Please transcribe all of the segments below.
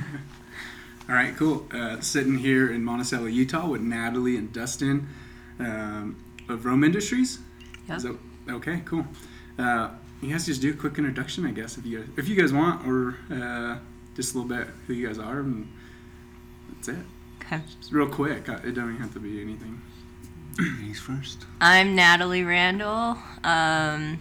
All right, cool. Uh, sitting here in Monticello, Utah, with Natalie and Dustin um, of Roam Industries. Yep. Is that- okay, cool. Uh, you guys just do a quick introduction, I guess, if you guys, if you guys want, or uh, just a little bit who you guys are, and that's it. Okay. Just real quick. uh, It don't even have to be anything. He's first. I'm Natalie Randall. Um,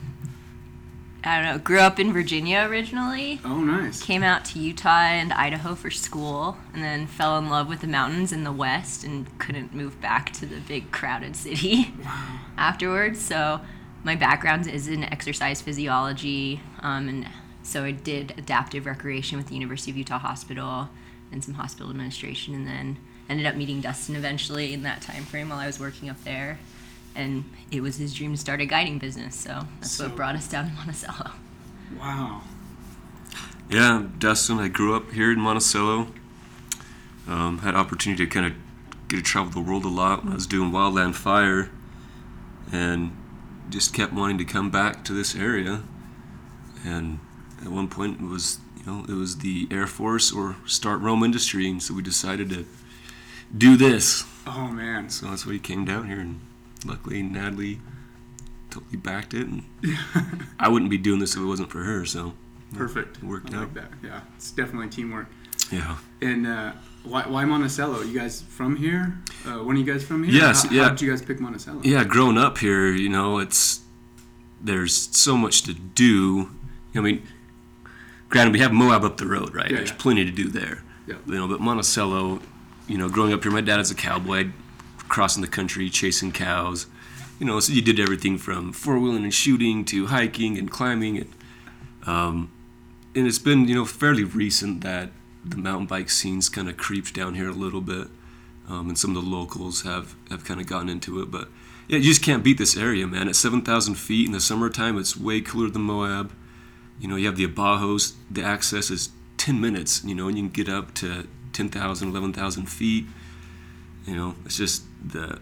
I don't know. Grew up in Virginia originally. Oh, nice. Came out to Utah and Idaho for school, and then fell in love with the mountains in the west and couldn't move back to the big crowded city afterwards. So my background is in exercise physiology, um, and so I did adaptive recreation with the University of Utah Hospital and some hospital administration, and then ended up meeting Dustin eventually in that time frame while I was working up there. And it was his dream to start a guiding business, so that's So- what brought us down to Monticello. Wow. Yeah, Dustin. I grew up here in Monticello. Um, had opportunity to kind of get to travel the world a lot when I was doing wildland fire, and just kept wanting to come back to this area. And at one point, it was you know it was the Air Force or start Roam Industry, and so we decided to do this. Oh, man. So that's why we came down here, and luckily Natalie totally backed it, and I wouldn't be doing this if it wasn't for her. So Perfect. It worked I out. like that. Yeah, it's definitely teamwork. yeah. And uh, why, why Monticello? You guys from here? Uh, when are you guys from here? Yes, How, yeah. How did you guys pick Monticello? Yeah, growing up here, you know, it's there's so much to do. I mean, granted, we have Moab up the road, right? Yeah, there's yeah. plenty to do there. Yeah. You know, but Monticello, you know, growing up here, my dad is a cowboy, crossing the country, chasing cows. You know, so you did everything from four wheeling and shooting to hiking and climbing, and um, and it's been you know fairly recent that the mountain bike scene's kind of creeped down here a little bit, um, and some of the locals have have kind of gotten into it, but yeah, you just can't beat this area, man. At 7,000 feet in the summertime, it's way cooler than Moab. You know, you have the Abajos, the access is 10 minutes, you know, and you can get up to 10,000, 11,000 feet. You know, it's just the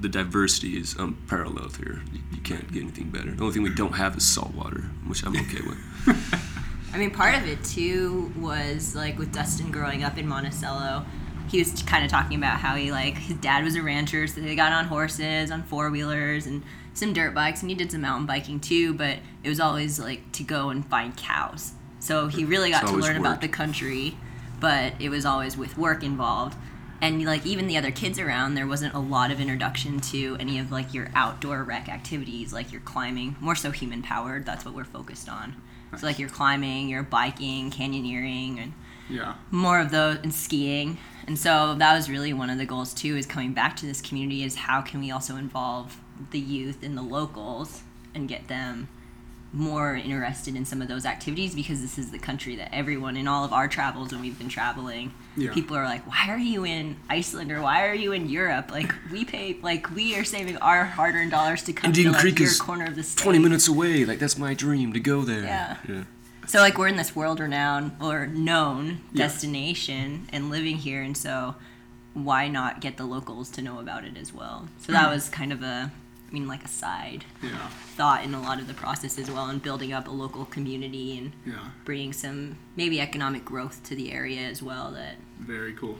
the diversity is unparalleled here. You, you can't get anything better. The only thing we don't have is salt water, which I'm okay with. I mean, part of it too was like with Dustin growing up in Monticello. He was kind of talking about how he like his dad was a rancher, so they got on horses, on four wheelers, and some dirt bikes, and he did some mountain biking too. But it was always like to go and find cows. So he really got It's to learn about the country, but it was always with work involved. And like even the other kids around, there wasn't a lot of introduction to any of like your outdoor rec activities, like your climbing, more so human powered. That's what we're focused on. So like your climbing, your biking, canyoneering, and Yeah. more of those and skiing. And so that was really one of the goals too is coming back to this community is how can we also involve the youth and the locals and get them more interested in some of those activities because this is the country that everyone in all of our travels when we've been traveling Yeah. people are like why are you in Iceland or why are you in Europe like we pay like we are saving our hard-earned dollars to come Indian to like Creek your is corner of the state 20 minutes away, like that's my dream to go there. Yeah. Yeah. so like we're in this world renowned or known Yeah. destination and living here and so why not get the locals to know about it as well so hmm. that was kind of a mean like a side Yeah. thought in a lot of the process as well and building up a local community and Yeah. bringing some maybe economic growth to the area as well that Very cool.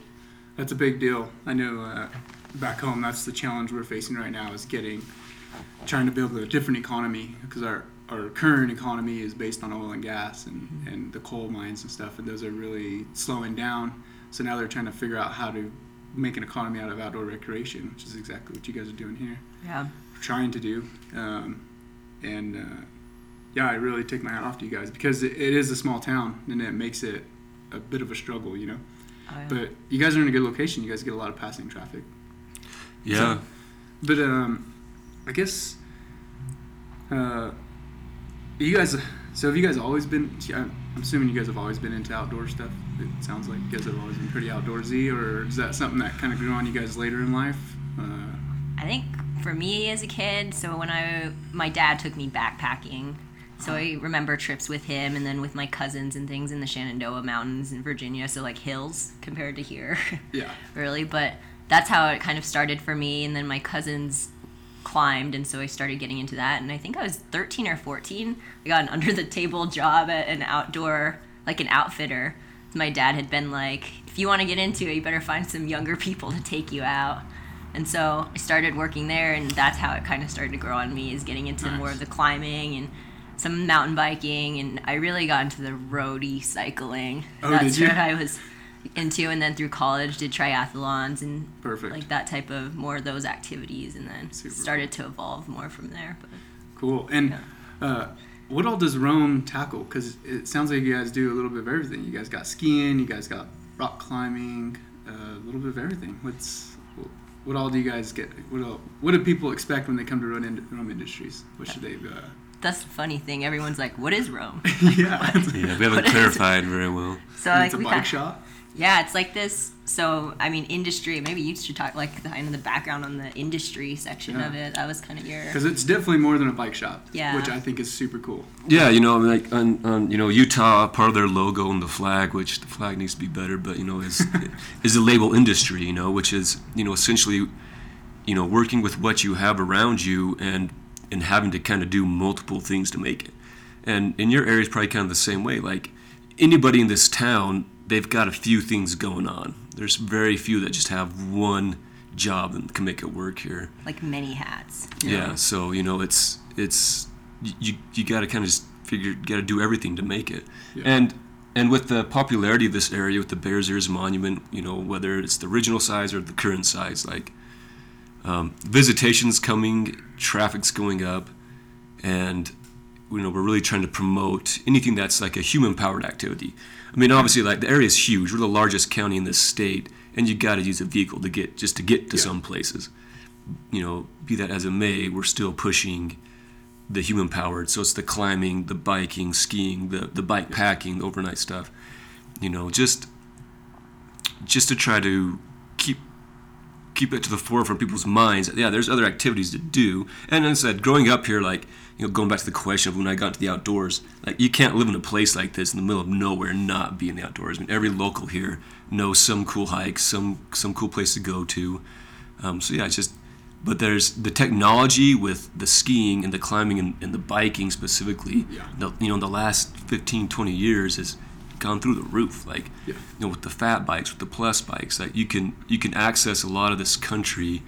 That's a big deal. I know uh, back home that's the challenge we're facing right now is getting trying to build a different economy because our our current economy is based on oil and gas and, and the coal mines and stuff and those are really slowing down. So now they're trying to figure out how to make an economy out of outdoor recreation, which is exactly what you guys are doing here. yeah trying to do. Um, and uh, yeah, I really take my hat off to you guys because it, it is a small town and it makes it a bit of a struggle, you know. But you guys are in a good location. You guys get a lot of passing traffic. Yeah. But um, I guess uh, you guys. So have you guys always been? I'm assuming you guys have always been into outdoor stuff. It sounds like you guys have always been pretty outdoorsy, or is that something that kind of grew on you guys later in life? Uh, I think for me as a kid, so when I my dad took me backpacking, so I remember trips with him and then with my cousins and things in the Shenandoah Mountains in Virginia, so like hills compared to here, yeah. really. But that's how it kind of started for me, and then my cousins climbed, and so I started getting into that. And I think I was 13 or 14. I got an under the table job at an outdoor, like an outfitter. my dad had been like, if you want to get into it, you better find some younger people to take you out. And so I started working there, and that's how it kind of started to grow on me is getting into Nice. more of the climbing and some mountain biking, and I really got into the roadie cycling. Oh, that's did you? what I was into, and then through college did triathlons and Perfect. like that type of more of those activities, and then Super started to evolve more from there. But Cool. And uh, what all does Roam tackle? Because it sounds like you guys do a little bit of everything. You guys got skiing, you guys got rock climbing, uh, a little bit of everything. What's what all do you guys get? What all, what do people expect when they come to Roam, Ind- Roam Industries? What should they? Uh, that's the funny thing. Everyone's like, "What is Roam?" yeah, Yeah, we haven't What is it? clarified very well. So like it's a bike kind shop. Yeah, it's like this. So, I mean, industry. Maybe you should talk like the kind of the background on the industry section Yeah. of it. That was kind of your. Because it's definitely more than a bike shop. Yeah. Which I think is super cool. Yeah, you know, like on, on you know Utah, part of their logo and the flag, which the flag needs to be better, but you know is is the label industry, you know, which is you know essentially, you know, working with what you have around you and and having to kind of do multiple things to make it. And in your area is probably kind of the same way. Like anybody in this town, they've got a few things going on. There's very few that just have one job and can make it work here. like many hats. Yeah. so you know, it's it's you you got to kind of just figure, got to do everything to make it, Yeah. and and with the popularity of this area, with the Bears Ears Monument, you know, whether it's the original size or the current size, like um, visitations coming, traffic's going up, and you know we're really trying to promote anything that's like a human powered activity. I mean, obviously, like the area is huge. We're the largest county in this state, and you got to use a vehicle to get just to get to Yeah. some places. You know, be that as it may, we're still pushing the human powered. So it's the climbing, the biking, skiing, the the bike packing, the overnight stuff. You know, just just to try to keep it to the forefront of people's minds. Yeah, there's other activities to do. And as I said, growing up here, like you know, going back to the question of when I got into the outdoors, like you can't live in a place like this in the middle of nowhere and not be in the outdoors. I mean, every local here knows some cool hikes, some some cool place to go to. Um, so yeah, it's just. But there's the technology with the skiing and the climbing and, and the biking specifically. Yeah. The, you know, in the last 15, 20 years has gone through the roof. Like, Yeah. you know, with the fat bikes, with the plus bikes, like you can you can access a lot of this country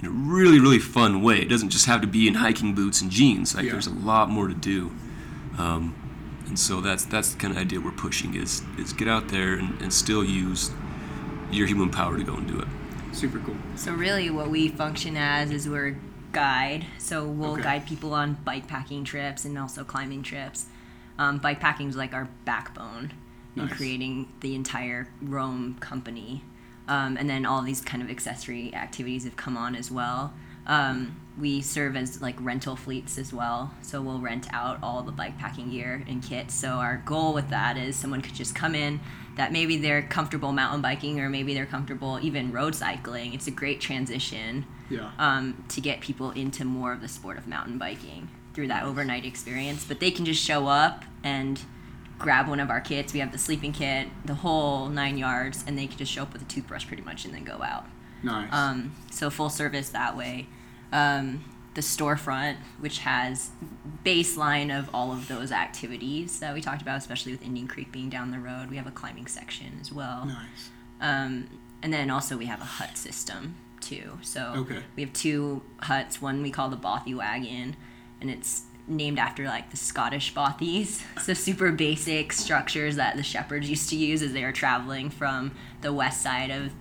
in a really really fun way. It doesn't just have to be in hiking boots and jeans. Like Yeah. there's a lot more to do. Um, and so that's that's the kind of idea we're pushing is is get out there and, and still use your human power to go and do it. Super cool. So really, what we function as is we're guide. So we'll Okay. guide people on bike packing trips and also climbing trips. Um, bike packing is like our backbone in creating the entire Roam company. Um, and then all these kind of accessory activities have come on as well. Um, we serve as like rental fleets as well. So we'll rent out all the bike packing gear and kits. So our goal with that is someone could just come in that maybe they're comfortable mountain biking or maybe they're comfortable even road cycling. It's a great transition Yeah. um, to get people into more of the sport of mountain biking through that overnight experience. But they can just show up and grab one of our kits. We have the sleeping kit, the whole nine yards, and they can just show up with a toothbrush pretty much and then go out. nice. Um, so full service that way. Um, the storefront, which has baseline of all of those activities that we talked about, especially with Indian Creek being down the road. We have a climbing section as well. nice. Um, and then also we have a hut system too. So Okay. we have two huts. One we call the Bothy Wagon, and it's named after like the Scottish bothies. So super basic structures that the shepherds used to use as they were traveling from the west side of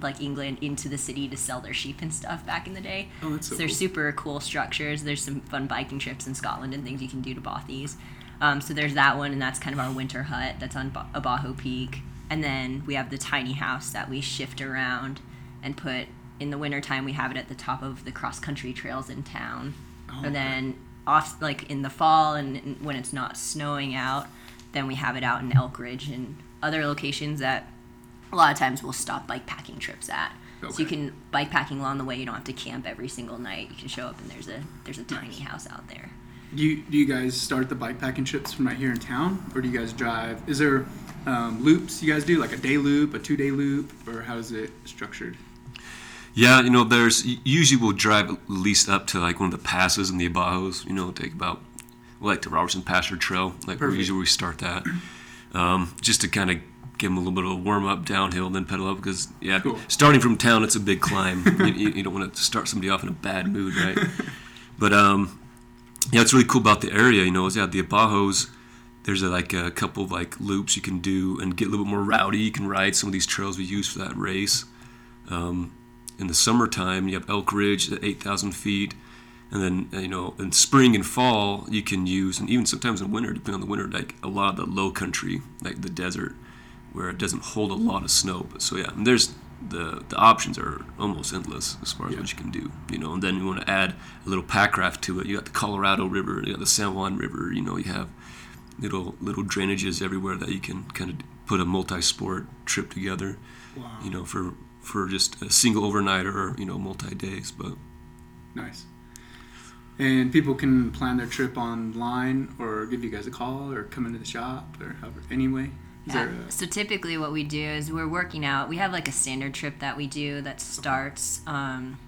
like England into the city to sell their sheep and stuff back in the day. Oh, that's so they're cool. super cool structures. There's some fun biking trips in Scotland and things you can do to bothies. Um, so there's that one, and that's kind of our winter hut that's on Ba- Abajo Peak. And then we have the tiny house that we shift around and put in the wintertime. We have it at the top of the cross country trails in town. Oh. And then off, like in the fall and and when it's not snowing out, then we have it out in Elk Ridge and other locations that a lot of times we'll stop bike packing trips at. So you can bike packing along the way. You don't have to camp every single night. You can show up and there's a there's a tiny house out there. Do you, do you guys start the bike packing trips from right here in town, or do you guys drive? Is there um, loops you guys do, like a day loop, a two day loop, or how is it structured? Yeah, you know, there's usually we'll drive at least up to like one of the passes in the Abajos. You know, take about like the Robertson Pasture Trail, like Perfect. usually we start that, um, just to kind of give them a little bit of a warm up downhill, and then pedal up because yeah, Cool. starting from town it's a big climb. you, you, you don't want to start somebody off in a bad mood, right? but um, yeah, what's really cool about the area, you know, is yeah, the Abajos. There's a, like a couple of like loops you can do and get a little bit more rowdy. You can ride some of these trails we use for that race. Um, in the summertime, you have Elk Ridge at 8,000 feet, and then uh, you know in spring and fall you can use, and even sometimes in winter, depending on the winter, like a lot of the low country, like the desert, where it doesn't hold a lot of snow. But so yeah, and there's the the options are almost endless as far as Yeah. what you can do. You know, and then you want to add a little pack raft to it. You got the Colorado River, you got the San Juan River. You know, you have little little drainages everywhere that you can kind of put a multi-sport trip together. Wow. You know, for for just a single overnight or you know multi days. But Nice. And people can plan their trip online or give you guys a call or come into the shop or however, anyway. Yeah. a, So typically, what we do is we're working out. We have like a standard trip that we do that starts. Um,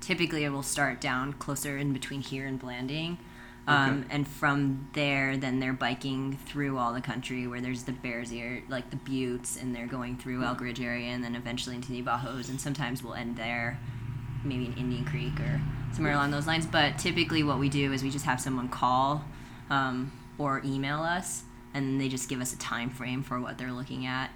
typically, it will start down closer in between here and Blanding, um, Okay. and from there, then they're biking through all the country where there's the Bears Ear, like the Buttes, and they're going through Elk Ridge area, and then eventually into the Bajos, and sometimes we'll end there, maybe in Indian Creek or somewhere along those lines. But typically, what we do is we just have someone call um, or email us, and they just give us a time frame for what they're looking at.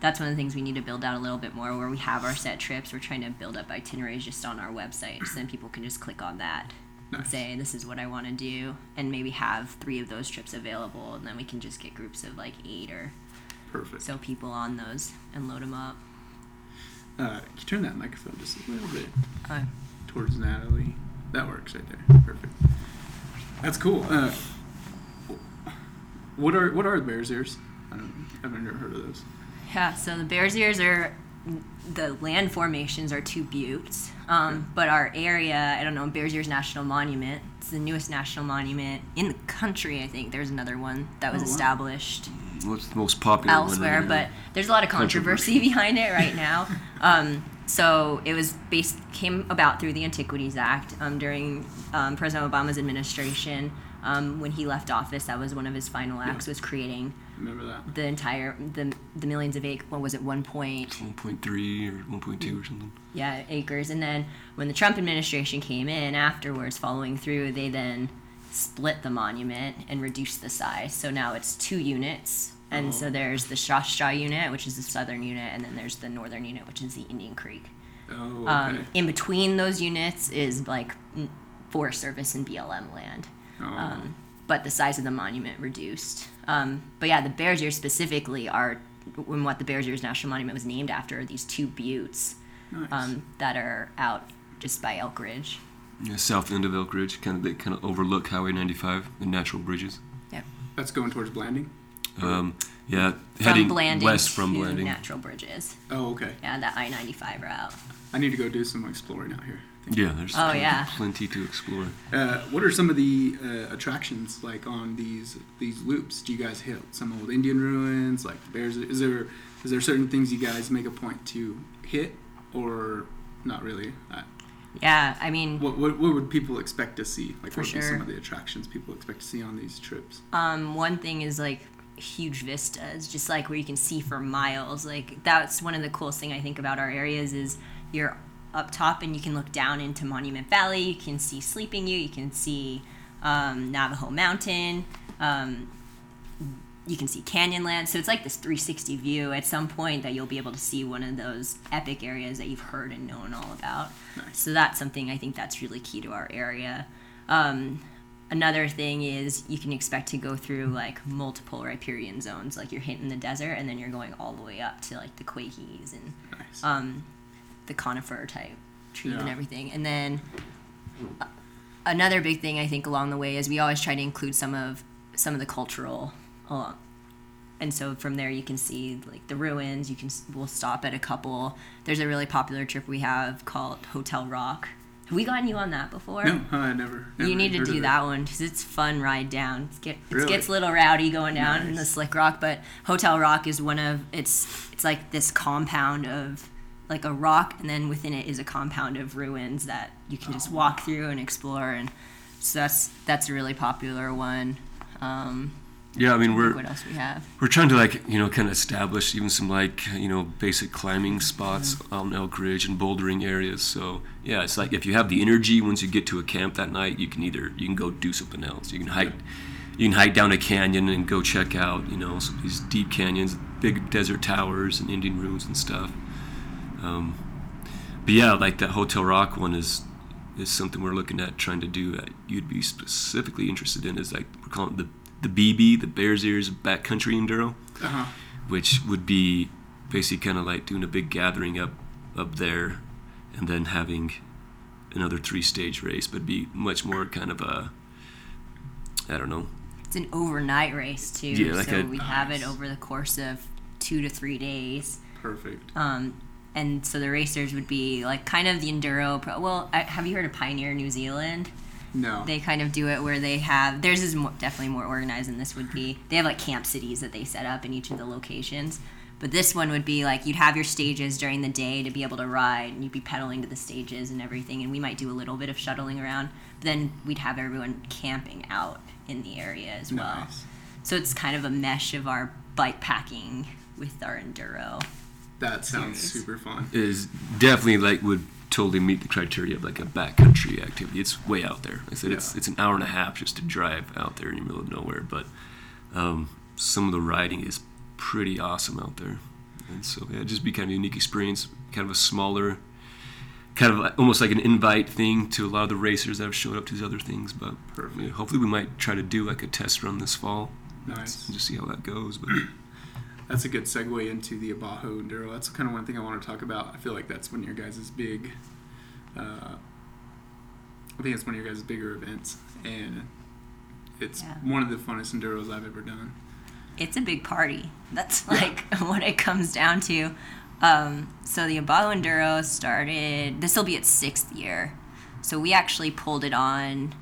That's one of the things we need to build out a little bit more. Where we have our set trips, we're trying to build up itineraries just on our website, so then people can just click on that Nice. say this is what I want to do, and maybe have three of those trips available, and then we can just get groups of like eight or perfect? so people on those and load them up. Uh, can you turn that microphone just a little bit Uh, towards Natalie? That works right there. Perfect. That's cool. Uh, what are what are the Bears ears? I don't. I've never heard of those. Yeah, so the Bears Ears are the land formations are two buttes, um, but our area, I don't know, Bears Ears National Monument. It's the newest national monument in the country. I think there's another one that was Oh, wow. established what's the most popular elsewhere, right but there's a lot of controversy behind it right now. Um, so it was based came about through the Antiquities Act um, during um, President Obama's administration. Um, when he left office, that was one of his final acts was creating Remember that? the entire the the millions of acres. What was it? One point 1.3 or 1.2 or something. yeah acres. And then when the Trump administration came in afterwards, following through, they then split the monument and reduced the size. So now it's two units. And so there's the Shash Jáa unit, which is the southern unit, and then there's the northern unit, which is the Indian Creek. Oh, okay. Um, in between those units is like Forest Service and BLM land. oh, Um, but the size of the monument reduced. Um, but yeah, the Bears Ears specifically are when what the Bears Ears National Monument was named after are these two buttes nice. um, that are out just by Elk Ridge. Yeah, south end of Elk Ridge, kind of they kind of overlook Highway 95, the natural bridges. Yeah, that's going towards Blanding. Um, yeah, From heading Blanding west from Blanding. Natural Bridges. Oh, okay. Yeah, that I ninety five route. I need to go do some exploring out here. Yeah, there's Oh, plenty, yeah. plenty to explore. Uh, what are some of the uh, attractions like on these these loops? Do you guys hit some old Indian ruins, like bears? Is there is there certain things you guys make a point to hit, or not really? Uh, Yeah, I mean, what, what what would people expect to see? Like For what would be sure. some of the attractions people expect to see on these trips? Um, one thing is like huge vistas, just like where you can see for miles. Like that's one of the coolest thing I think about our areas is you're up top and you can look down into Monument Valley. You can see Sleeping Ute. You can see um, Navajo Mountain. Um, you can see Canyonland. So it's like this 360 view. At some point, that you'll be able to see one of those epic areas that you've heard and known all about. Nice. So that's something I think that's really key to our area. Um, another thing is you can expect to go through like multiple riparian zones. Like you're hitting the desert and then you're going all the way up to like the Quakies and Nice. um, the conifer type trees and everything. And then uh, another big thing I think along the way is we always try to include some of some of the cultural along. And so from there you can see like the ruins. You can we'll stop at a couple. There's a really popular trip we have called Hotel Rock. Have we gotten you on that before? no, I never. never You need to do that one because it's fun ride down. It, get, it Really? gets a little rowdy going down in the slick rock, but Hotel Rock is one of it's it's like this compound of like a rock, and then within it is a compound of ruins that you can just walk through and explore, and so that's that's a really popular one. Um, Yeah, I mean we're what else we have? we're trying to like you know kind of establish even some like you know basic climbing spots on Elk Ridge and bouldering areas. So yeah, it's like if you have the energy once you get to a camp that night, you can either you can go do something else. You can hike, you can hike down a canyon and go check out you know some of these deep canyons, big desert towers and Indian ruins and stuff. Um, but yeah, like that Hotel Rock one is is something we're looking at trying to do that you'd be specifically interested in. Is like we're calling it the the BB, the Bears Ears Backcountry Enduro Uh-huh. which would be basically kind of like doing a big gathering up up there and then having another three stage race but be much more kind of a i don't know It's an overnight race too. Yeah, like so a- we have it over the course of two to three days. Perfect. Um, and so the racers would be like kind of the enduro. Pro- well, I, have you heard of Pioneer New Zealand? No. They kind of do it where they have theirs is more, definitely more organized than this would be. They have like camp cities that they set up in each of the locations. But this one would be like you'd have your stages during the day to be able to ride, and you'd be pedaling to the stages and everything. And we might do a little bit of shuttling around. But then we'd have everyone camping out in the area as well. nice. So it's kind of a mesh of our bike packing with our enduro. That sounds Serious. super fun. is definitely like would totally meet the criteria of like a backcountry activity it's way out there i said it's Yeah. it's an hour and a half just to drive out there in the middle of nowhere but um, some of the riding is pretty awesome out there and so yeah it'd just be kind of a unique experience kind of a smaller kind of like- almost like an invite thing to a lot of the racers that have showed up to these other things but yeah, hopefully we might try to do like a test run this fall Nice. and just see how that goes but That's a good segue into the Abajo Enduro. That's kind of one thing I want to talk about. I feel like that's one of your guys' big. Uh, I think it's one of your guys' bigger events, and it's Yeah. one of the funnest enduros I've ever done. It's a big party. That's like what it comes down to. Um, so the Abajo Enduro started. This will be its sixth year. So we actually pulled it on.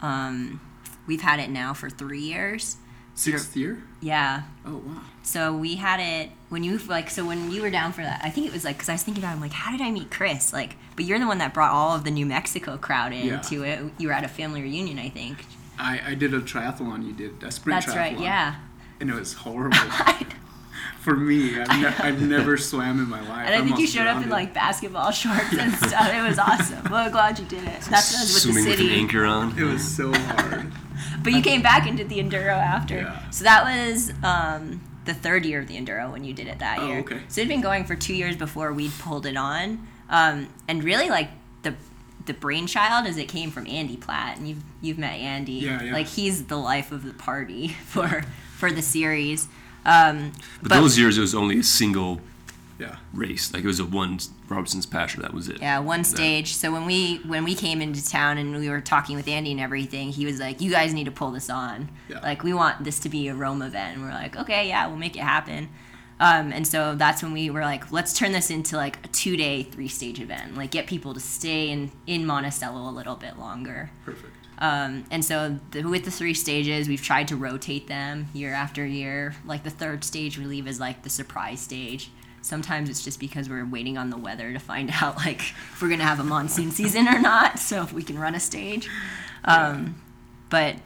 Um, we've had it now for three years. Sixth year? Yeah. Oh wow. So we had it when you like so when you were down for that. I think it was like because I was thinking about it, I'm like, how did I meet Chris? Like, but you're the one that brought all of the New Mexico crowd Yeah. into it. You were at a family reunion, I think. I, I did a triathlon. You did a sprint That's triathlon. right. Yeah. And it was horrible for me. I've, ne- I've never swam in my life. And I think you almost showed up in like basketball shorts and stuff. It was awesome. Well, I'm glad you did it. That's what I was with swimming the with an anchor on It was so hard. But you came back and did the enduro after. Yeah. So that was um, the third year of the enduro when you did it that Oh, year. okay. So it'd been going for two years before we'd pulled it on. Um, and really, like the the brainchild is it came from Andy Platt, and you've you've met Andy. Yeah, yeah. Like he's the life of the party for for the series. Um, but those years it was only a single Yeah. race. Like it was a one Robertson's Pasture. That was it. Yeah, one stage. So when we when we came into town and we were talking with Andy and everything, he was like, "You guys need to pull this on. Yeah. Like we want this to be a Roam event." And we're like, "Okay, yeah, we'll make it happen." Um, and so that's when we were like, "Let's turn this into like a two day, three stage event. Like get people to stay in in Monticello a little bit longer." Perfect. Um, and so the, with the three stages, we've tried to rotate them year after year. Like the third stage we leave is like the surprise stage. Sometimes it's just because we're waiting on the weather to find out like if we're gonna have a monsoon season or not. So if we can run a stage. Um, but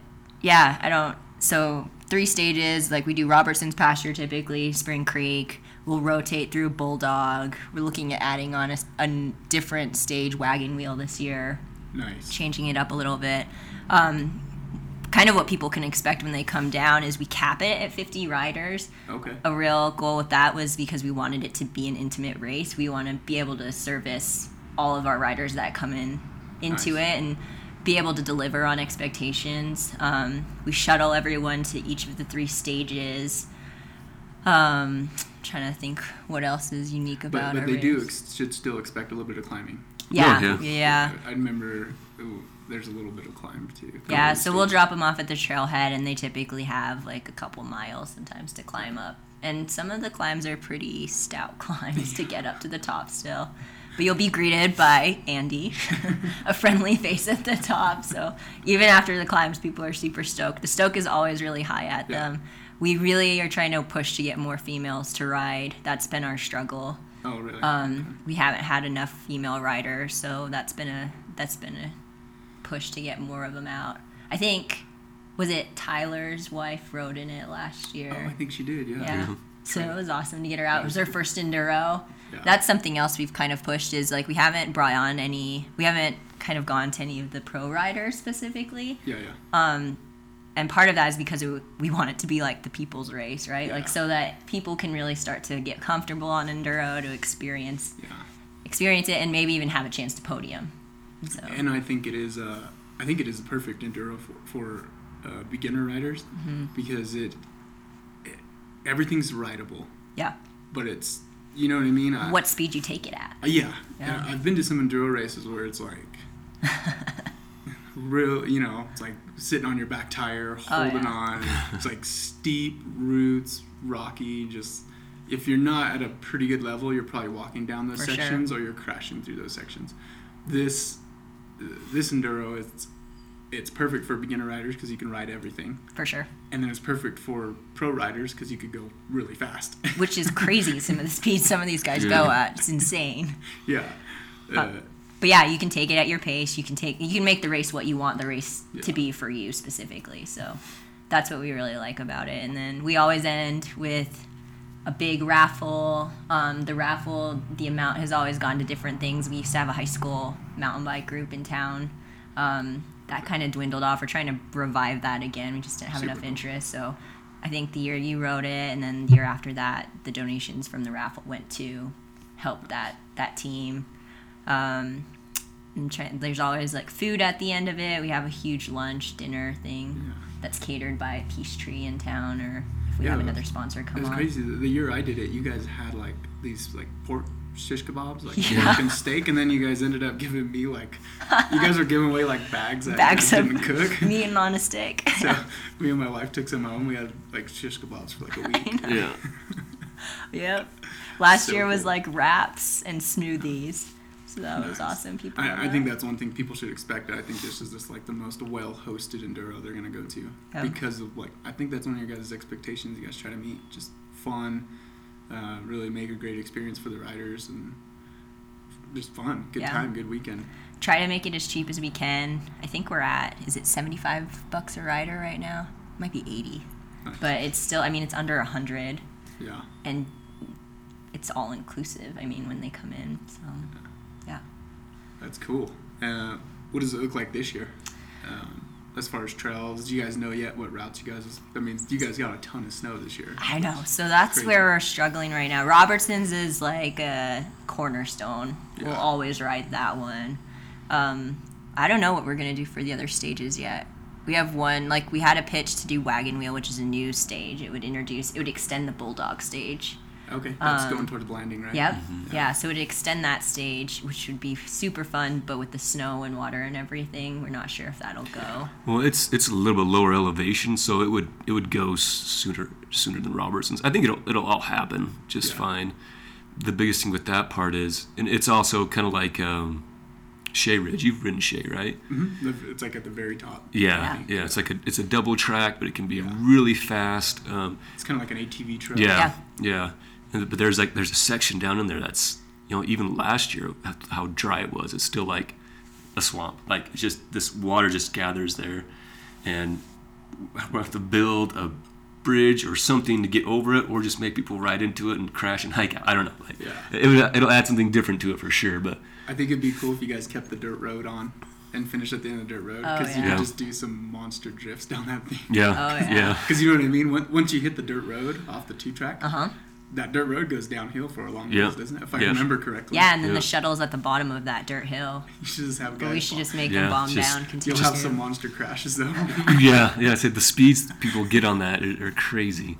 yeah, I don't. So three stages. Like we do Robertson's pasture typically, Spring Creek. We'll rotate through Bulldog. We're looking at adding on a different stage wagon wheel this year Nice. changing it up a little bit. Um, kind of what people can expect when they come down is we cap it at 50 riders. Okay. A real goal with that was because we wanted it to be an intimate race. We want to be able to service all of our riders that come in into Nice. it and be able to deliver on expectations. Um, we shuttle everyone to each of the three stages. Um, trying to think what else is unique But, about but our they do ex- should still expect a little bit of climbing. yeah, yeah. yeah. I remember ooh, there's a little bit of climb too. Yeah, so we'll drop them off at the trailhead, and they typically have like a couple miles sometimes to climb up. And some of the climbs are pretty stout climbs to get up to the top still. But you'll be greeted by Andy, a friendly face at the top. So even after the climbs, people are super stoked. The stoke is always really high at Yeah. them. We really are trying to push to get more females to ride. That's been our struggle. Oh really? Um, we haven't had enough female riders, so that's been a that's been a push to get more of them out. I think was it Tyler's wife rode in it last year? Oh, I think she did. Yeah. Yeah. So it was awesome to get her out. It was her first enduro. Yeah. That's something else we've kind of pushed is like we haven't brought on any we haven't kind of gone to any of the pro riders specifically. Yeah. Yeah. Um and part of that is because it, we want it to be like the people's race, right? Yeah. Like so that people can really start to get comfortable on enduro to experience yeah. experience it and maybe even have a chance to podium. So And I think it is. Uh, I think it is the perfect enduro for, for uh, beginner riders Mm-hmm. because it, it everything's rideable, yeah. but it's you know what I mean. I, What speed you take it at. Uh, yeah. Yeah. I've been to some enduro races where it's like real, you know, it's like sitting on your back tire, Oh, holding yeah. on. It's like steep roots, rocky. Just if you're not at a pretty good level, you're probably walking down those For sure. sections or you're crashing through those sections. This this enduro is it's perfect for beginner riders because you can ride everything, For sure. and then it's perfect for pro riders because you could go really fast. Which is crazy some of the speeds some of these guys go at. It's insane. yeah. Uh, But yeah, you can take it at your pace. You can take you can make the race what you want the race to be for you specifically. So that's what we really like about it. And then we always end with a big raffle. Um, the raffle, the amount has always gone to different things. We used to have a high school mountain bike group in town. Um, that kind of dwindled off. We're trying to revive that again. We just didn't have Super enough interest. So I think the year you wrote it, and then the year after that, the donations from the raffle went to help that that team. Um, and try, there's always like food at the end of it. We have a huge lunch dinner thing that's catered by Peachtree in town, or we Yeah, have another sponsor come It's on. crazy. The, the year I did it, you guys had like these like pork shish kebabs, like Yeah. pork and steak, and then you guys ended up giving me like, you guys were giving away like bags that Bags you of didn't cook. meat and on a stick. so me and my wife took some home. We had like shish kebabs for like a week. Yeah. yep. Last So year was cool. like wraps and smoothies. So that was awesome. People. I, I think that's one thing people should expect. I think this is just like the most well-hosted enduro they're gonna go to Yeah. because of like I think that's one of your guys' expectations. You guys try to meet just fun, uh, really make a great experience for the riders and just fun, good Yeah. time, good weekend. try to make it as cheap as we can. I think we're at is it 75 bucks a rider right now? Might be 80. Nice. But it's still I mean it's under 100 Yeah. and it's all inclusive. I mean when they come in. So. That's cool. Uh, what does it look like this year? Um, as far as trails, do you guys know yet what routes you guys? I mean, you guys got a ton of snow this year. I know. So that's Crazy. where we're struggling right now. Robertson's is like a cornerstone. We'll always ride that one. Um, I don't know what we're gonna do for the other stages yet. We have one like we had a pitch to do wagon wheel, which is a new stage. It would introduce, it would extend the bulldog stage. Okay, that's Um, going towards the Blanding, right? Yep. Yeah. So it would extend that stage, which would be super fun. But with the snow and water and everything, we're not sure if that'll go. Well, it's it's a little bit lower elevation, so it would it would go sooner sooner than Robertson's. I think it'll it'll all happen just Yeah. fine. The biggest thing with that part is, and it's also kind of like um, Shea Ridge. You've ridden Shea, right? Mm-hmm. It's like at the very top. Yeah, yeah. It's like a it's a double track, but it can be really fast. Um, It's kind of like an ATV trail. yeah, yeah. And, but there's like there's a section down in there that's you know even last year how- how dry it was. It's still like a swamp. Like it's just this water just gathers there, and we'll have to build a bridge or something to get over it, or just make people ride into it and crash and hike out. I don't know. Like Yeah. it would, it'll add something different to it for sure. But I think it'd be cool if you guys kept the dirt road on and finished at the end of the dirt road Oh, because you yeah. could just do some monster drifts down that thing. yeah, Oh, yeah. yeah. Because you know what I mean. Once you hit the dirt road off the two track, Uh huh. That dirt road goes downhill for a long Yeah. ways, doesn't it? If I Yeah. remember correctly. Yeah, and then Yeah. the shuttle's at the bottom of that dirt hill. You should just have guys. But we should fall. just make Yeah, them bomb just- down. You'll have some monster crashes though. yeah, yeah. I said the speeds people get on that are, are crazy.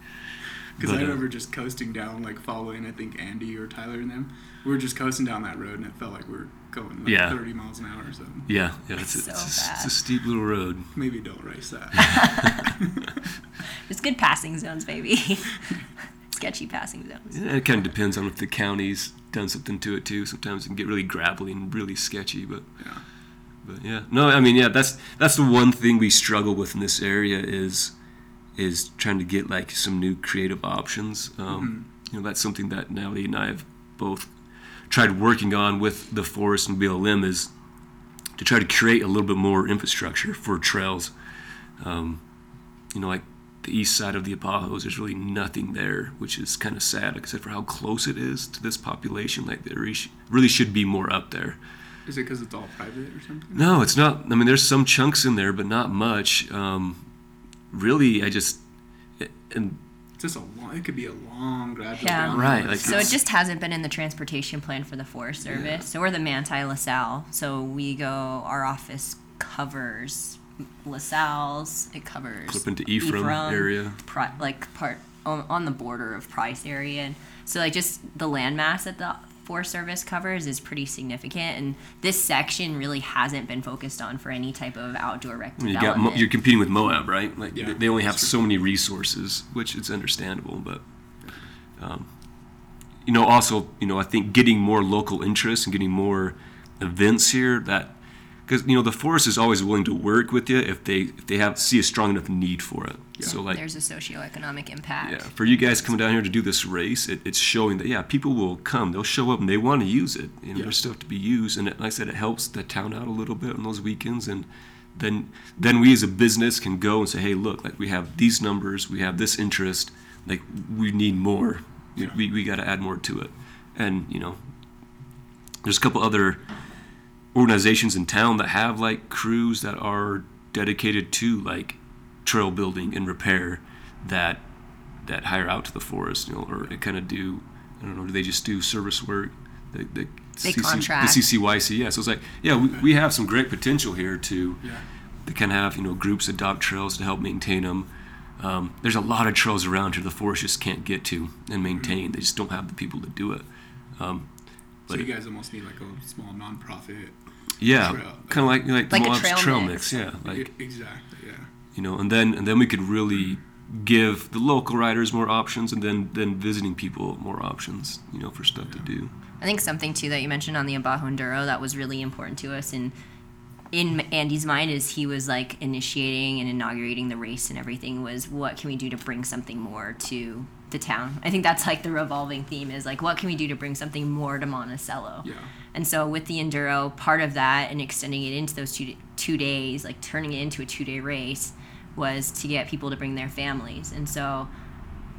Because I But, uh, remember just coasting down, like following, I think Andy or Tyler and them. We were just coasting down that road, and it felt like we were going like Yeah. 30 miles an hour or something. Yeah, yeah. It's, a, So it's, a, it's a steep little road. Maybe don't race that. There's good passing zones, baby. Sketchy passing zones. Yeah, it kind of depends on if the county's done something to it too. Sometimes it can get really gravelly and really sketchy, but yeah. but yeah. No, I mean yeah, that's that's the one thing we struggle with in this area is is trying to get like some new creative options. Um, You know, that's something that Natalie and I have both tried working on with the forest and BLM is to try to create a little bit more infrastructure for trails. Um, you know, like the east side of the Abajos, there's really nothing there, which is kind of sad, except for how close it is to this population. Like there really should be more up there. Is it because it's all private or something? No, it's not. I mean, there's some chunks in there, but not much. Um, really, I just and It's just a long. It could be a long gradual. Yeah. downhill. Right, like So it just hasn't been in the transportation plan for the Forest Service. So we're the Manti-La Sal. So we go, our office covers La Sal's, it covers Clip into Ephraim area. Pri- like part on, on the border of Price area. And so like just the landmass that the Forest Service covers is pretty significant. And this section really hasn't been focused on for any type of outdoor rec I mean, you got development. Mo- you're competing with Moab, right? Like Yeah, they- they only have so many resources, which is understandable. But um, you know, also, you know, I think getting more local interest and getting more events here that because you know the forest is always willing to work with you if they if they have see a strong enough need for it. So like There's a socioeconomic impact. yeah, for you guys coming down here to do this race, it, it's showing that yeah, people will come. They'll show up and they want to use it. You know, Yeah. there's stuff to be used, and it, like I said, it helps the town out a little bit on those weekends. And then then we as a business can go and say, hey, look, like we have these numbers, we have this interest, like we need more. Yeah. We we got to add more to it. And you know, there's a couple other organizations in town that have like crews that are dedicated to like trail building and repair that that hire out to the forest, you know, or kind of do. I don't know. Do they just do service work? The, the They contract. The CCYC, yeah. So it's like, yeah, we, we have some great potential here to Yeah. to kind of have you know groups adopt trails to help maintain them. Um, there's a lot of trails around here the forest just can't get to and maintain. They just don't have the people to do it. Um, So but you guys almost need like a small nonprofit. yeah, trail. kind of like like, Like a Moab's trail trail mix. mix. Yeah, like exactly. Yeah. you know, and then and then we could really give the local riders more options, and then then visiting people more options, you know, for stuff to do. I think something too that you mentioned on the Abajo Enduro that was really important to us and in Andy's mind is he was like initiating and inaugurating the race and everything was what can we do to bring something more to the town. I think that's like the revolving theme is like what can we do to bring something more to Monticello. Yeah. And so with the enduro, part of that and extending it into those two two days, like turning it into a two day race, was to get people to bring their families. And so,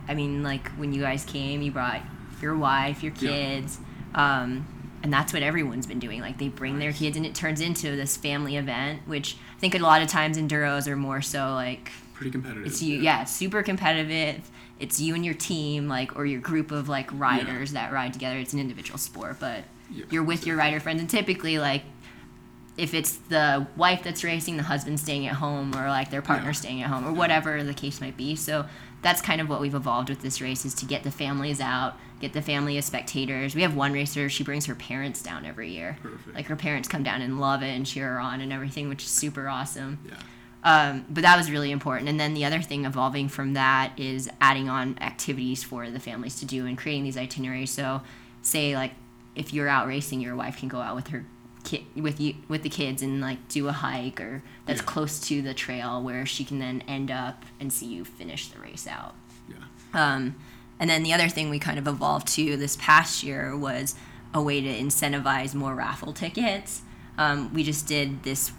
I mean, like when you guys came, you brought your wife, your Yeah. kids, um, and that's what everyone's been doing. Like they bring their kids, and it turns into this family event. Which I think a lot of times enduros are more so like Pretty competitive. it's you, yeah, it's super competitive. It's you and your team, like, or your group of like riders that ride together. It's an individual sport, but Yeah, you're with your rider friends, and typically, like, if it's the wife that's racing, the husband's staying at home, or like their partner Yeah. staying at home, or whatever the case might be. So that's kind of what we've evolved with this race is to get the families out, get the family as spectators. We have one racer; she brings her parents down every year. Perfect. Like her parents come down and love it and cheer her on and everything, which is super awesome. Yeah. Um, but that was really important. And then the other thing evolving from that is adding on activities for the families to do and creating these itineraries. So, say like if you're out racing, your wife can go out with her kid with you with the kids and like do a hike or that's Yeah. close to the trail where she can then end up and see you finish the race out. Yeah. Um, and then the other thing we kind of evolved to this past year was a way to incentivize more raffle tickets. Um, we just did this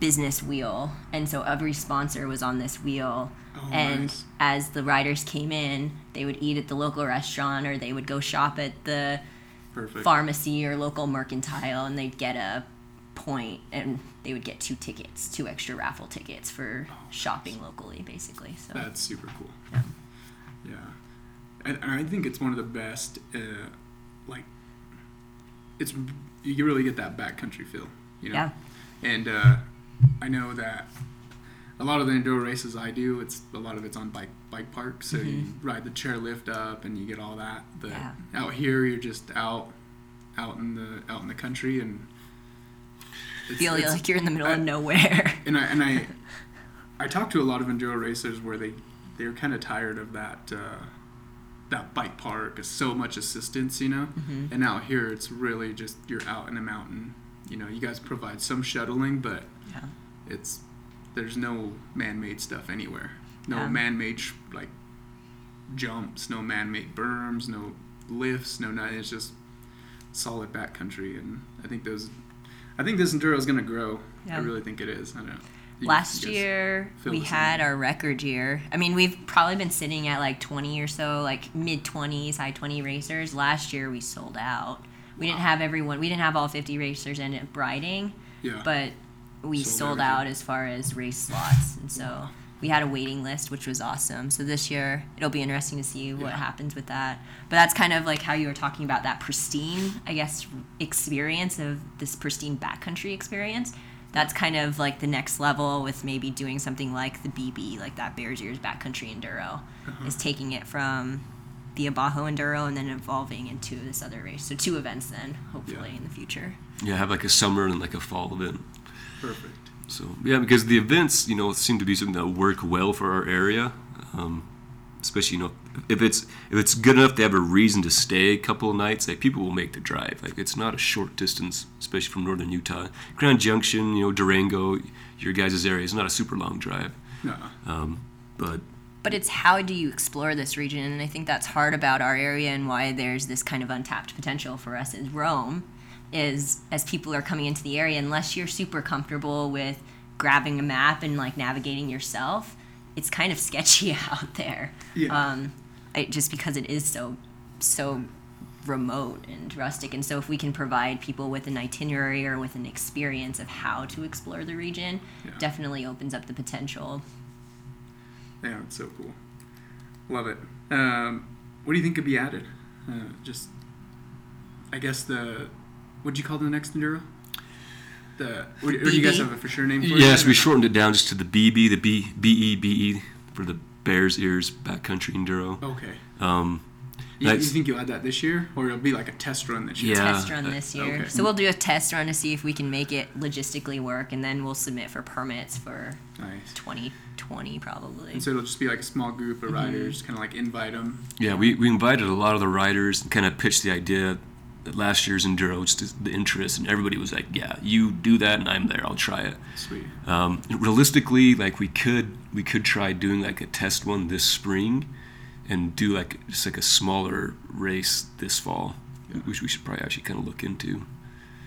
business wheel, and so every sponsor was on this wheel. Oh, and nice. as the riders came in, they would eat at the local restaurant or they would go shop at the Perfect. pharmacy or local mercantile, and they'd get a point and they would get two tickets, two extra raffle tickets for shopping locally, basically. So That's super cool. Yeah. Yeah. And, and I think it's one of the best, uh, like, it's, you really get that backcountry feel, you know? yeah. And uh, I know that a lot of the enduro races I do, it's a lot of it's on bike bike parks. So you ride the chairlift up and you get all that. But Yeah. out here, you're just out, out in the out in the country and it's, Feel it's- like you're in the middle I- of nowhere. and I and I I talked to a lot of enduro racers where they they're kind of tired of that uh, that bike park, so much assistance, you know. Mm-hmm. And out here, it's really just you're out in a mountain. You know, you guys provide some shuttling, but Yeah. it's there's no man-made stuff anywhere. No Yeah. man-made sh- like jumps, no man-made berms, no lifts, no nothing. It's just solid backcountry, and I think those. I think this enduro is gonna grow. I really think it is. I don't. You Last year we had our record year. I mean, we've probably been sitting at like 20 or so, like mid 20s, high 20 racers. Last year we sold out. We didn't have everyone. We didn't have all 50 racers in it riding, Yeah. but we Sold sold, out as far as race slots, and so we had a waiting list, which was awesome. So this year it'll be interesting to see what Yeah. happens with that. But that's kind of like how you were talking about that pristine, I guess, experience of this pristine backcountry experience. That's kind of like the next level with maybe doing something like the BB, like that Bears Ears Backcountry Enduro, Uh-huh. is taking it from the Abajo Enduro and then evolving into this other race. So two events then, hopefully Yeah. in the future. Yeah, have like a summer and like a fall event. Perfect. So yeah, because the events, you know, seem to be something that work well for our area. Um, especially, you know, if it's if it's good enough to have a reason to stay a couple of nights, like people will make the drive. Like it's not a short distance, especially from northern Utah. Grand Junction, you know, Durango, your guys' area is not a super long drive. No. Um, but but it's how do you explore this region and i think that's hard about our area and why there's this kind of untapped potential for us in Roam is as people are coming into the area unless you're super comfortable with grabbing a map and like navigating yourself it's kind of sketchy out there Yeah. um, I, just because it is so so remote and rustic and so if we can provide people with an itinerary or with an experience of how to explore the region Yeah. definitely opens up the potential Yeah, it's so cool. Love it. Um, what do you think could be added? Uh, just, I guess the, what'd you call the next enduro? The, what, or do you guys have a for sure name for it? yes, or we shortened it down just to the BB, the B B E B E for the Bears Ears Backcountry Enduro. Okay. Um, You, you think you'll add that this year, or it'll be like a test run this year? Yeah. test run uh, this year. okay. So we'll do a test run to see if we can make it logistically work, and then we'll submit for permits for Nice. 2020 probably. And so it'll just be like a small group Mm-hmm. of riders, kind of like invite them. Yeah, we, we invited a lot of the riders and kind of pitched the idea that last year's Enduro, just the interest, and everybody was like, yeah, you do that and I'm there, I'll try it. Sweet. Um, realistically, like we could we could try doing like a test one this spring and do like just like a smaller race this fall, which we should probably actually kind of look into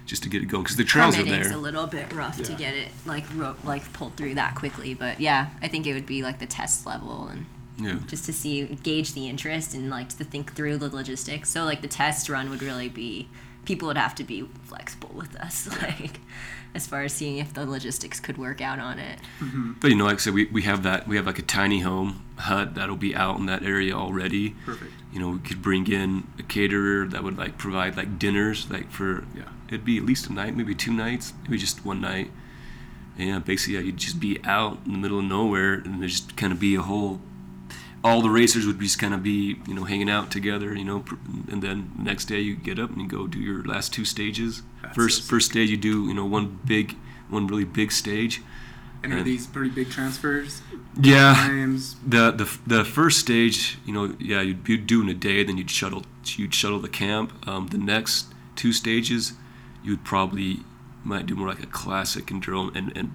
just to get it going because the trails are Permitting's there. a little bit rough to get it like ro- like pulled through that quickly, but yeah, I think it would be like the test level and Yeah. just to see gauge the interest and like to think through the logistics. So like the test run would really be people would have to be flexible with us, like as far as seeing if the logistics could work out on it. Mm-hmm. But you know, like I said, we, we have that we have like a tiny home hut that'll be out in that area already. Perfect. You know, we could bring in a caterer that would like provide like dinners, like for Yeah. it'd be at least a night, maybe two nights, maybe just one night. And yeah, basically, yeah, you'd just be out in the middle of nowhere, and there's just kind of be a whole. All the racers would just kind of be, you know, hanging out together, you know, pr- and then the next day you get up and you go do your last two stages. That's first, so first stage you do, you know, one big, one really big stage. And are these pretty big transfers? Yeah, Times. the the the first stage, you know, yeah, you'd, you'd do in a day, then you'd shuttle you'd shuttle the camp. Um, the next two stages, you'd probably might do more like a classic enduro and and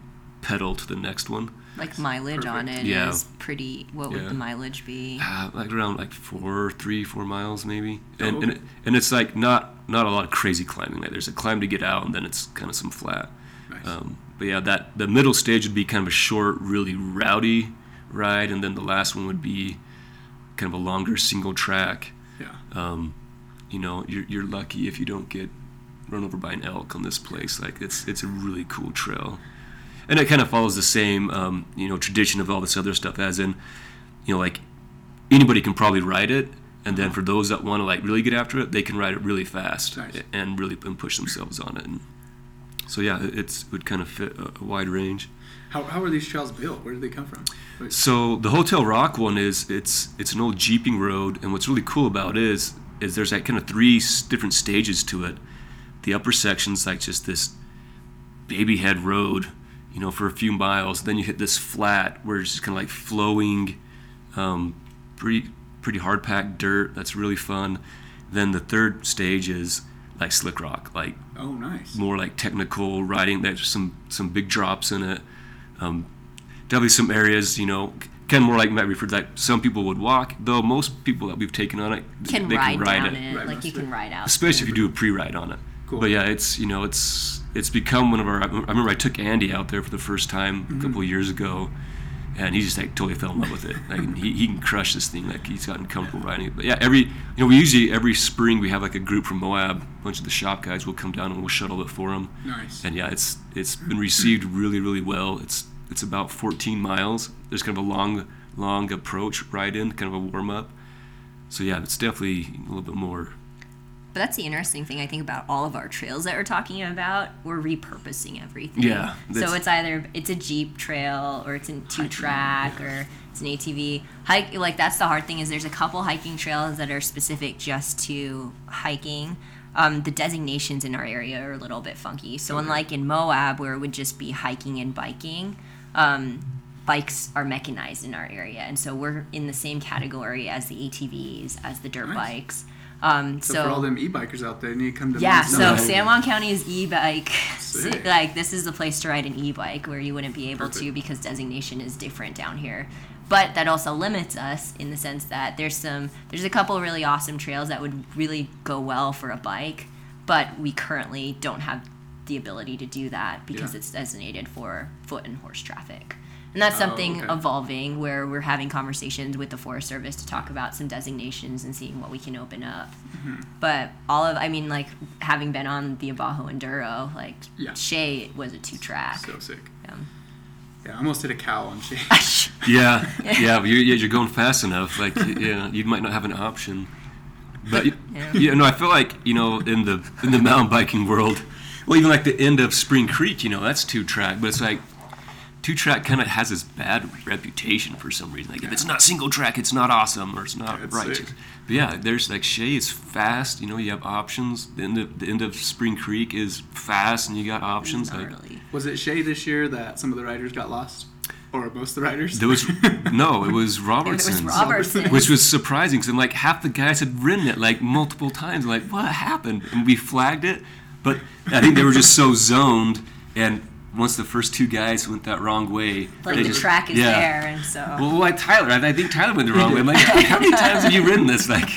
pedal to the next one, Like mileage on it Perfect. is Yeah. pretty. What Yeah. would the mileage be? uh, like around like four, three, four miles maybe. And Oh, and, it, and it's like not not a lot of crazy climbing. Like there's a climb to get out, and then it's kind of some flat. Nice. Um, but yeah, that the middle stage would be kind of a short, really rowdy ride, and then the last one would be kind of a longer single track. yeah. um, you know, you're, you're lucky if you don't get run over by an elk on this place. Like it's it's a really cool trail, and it kind of follows the same um, you know tradition of all this other stuff. As in, you know, like anybody can probably ride it, and then for those that want to like really get after it, they can ride it really fast Nice. and really and push themselves on it. And so yeah, it- it's it would kind of fit a, a wide range. How, how are these trails built? Where did they come from? Like, So the Hotel Rock one is it's it's an old jeeping road, and what's really cool about it is is there's like kind of three different stages to it. The upper section's like just this baby head road, you know, for a few miles. Then you hit this flat where it's just kind of like flowing, um, pretty pretty hard packed dirt. That's really fun. Then the third stage is like slick rock, like oh, nice. more like technical riding. There's some some big drops in it. Um, definitely some areas, you know, kind of more like Matt referred. that some people would walk, though most people that we've taken on it Can they ride, can ride down it, it, Right, like you mostly. can ride out. especially if you do a pre-ride on it. Cool. But yeah, it's you know it's it's become one of our. I remember I took Andy out there for the first time a mm-hmm. couple of years ago, and he just like totally fell in love with it. Like he, he can crush this thing. Like he's gotten comfortable riding it. But yeah, every you know we usually every spring we have like a group from Moab, a bunch of the shop guys will come down and we'll shuttle it for them. Nice. And yeah, it's it's been received really really well. It's it's about 14 miles. There's kind of a long long approach ride in, kind of a warm up. So yeah, it's definitely a little bit more. But that's the interesting thing I think about all of our trails that we're talking about. We're repurposing everything. Yeah, So it's either it's a Jeep trail or it's a two track or it's an ATV. Hike like that's the hard thing is there's a couple hiking trails that are specific just to hiking. Um, the designations in our area are a little bit funky. So unlike in Moab where it would just be hiking and biking, um, bikes are mechanized in our area, and so we're in the same category as the ATVs, as the dirt Nice. bikes. Um, So, so for all them e-bikers out there, you need to come to yeah, so. San Juan County is e-bike. Sick. Like this is the place to ride an e-bike where you wouldn't be able to because designation is different down here. But that also limits us in the sense that there's some there's a couple really awesome trails that would really go well for a bike, but we currently don't have the ability to do that because Yeah. it's designated for foot and horse traffic. And that's Oh, something okay. evolving where we're having conversations with the Forest Service to talk about some designations and seeing what we can open up. Mm-hmm. But all of, I mean, like having been on the Abajo Enduro, like Yeah. Shea was a two track. So sick. Yeah. Yeah, I almost hit a cow on shade. Yeah, yeah, but you're, you're going fast enough. Like, yeah, you might not have an option. But Yeah. yeah, no, I feel like you know in the in the mountain biking world, well, even like the end of Spring Creek, you know, that's two track, but it's like two track kind of has this bad reputation for some reason. Like if it's not single track, it's not awesome or it's not That's righteous. sick. But yeah, there's like Shea is fast. You know, you have options. The end of the end of Spring Creek is fast, and you got options. Like Gnarly. Was it Shea this year that some of the riders got lost? Or most of the riders? there was no, it was It was Robertson's. Robertson. which was surprising because like half the guys had ridden it like multiple times. Like, what happened? And we flagged it, but I think they were just so zoned. And once the first two guys went that wrong way, like they the just- track is yeah. there, and so Well, like Tyler, I, I think Tyler went the wrong way. I'm like, how many times have you ridden this? Like,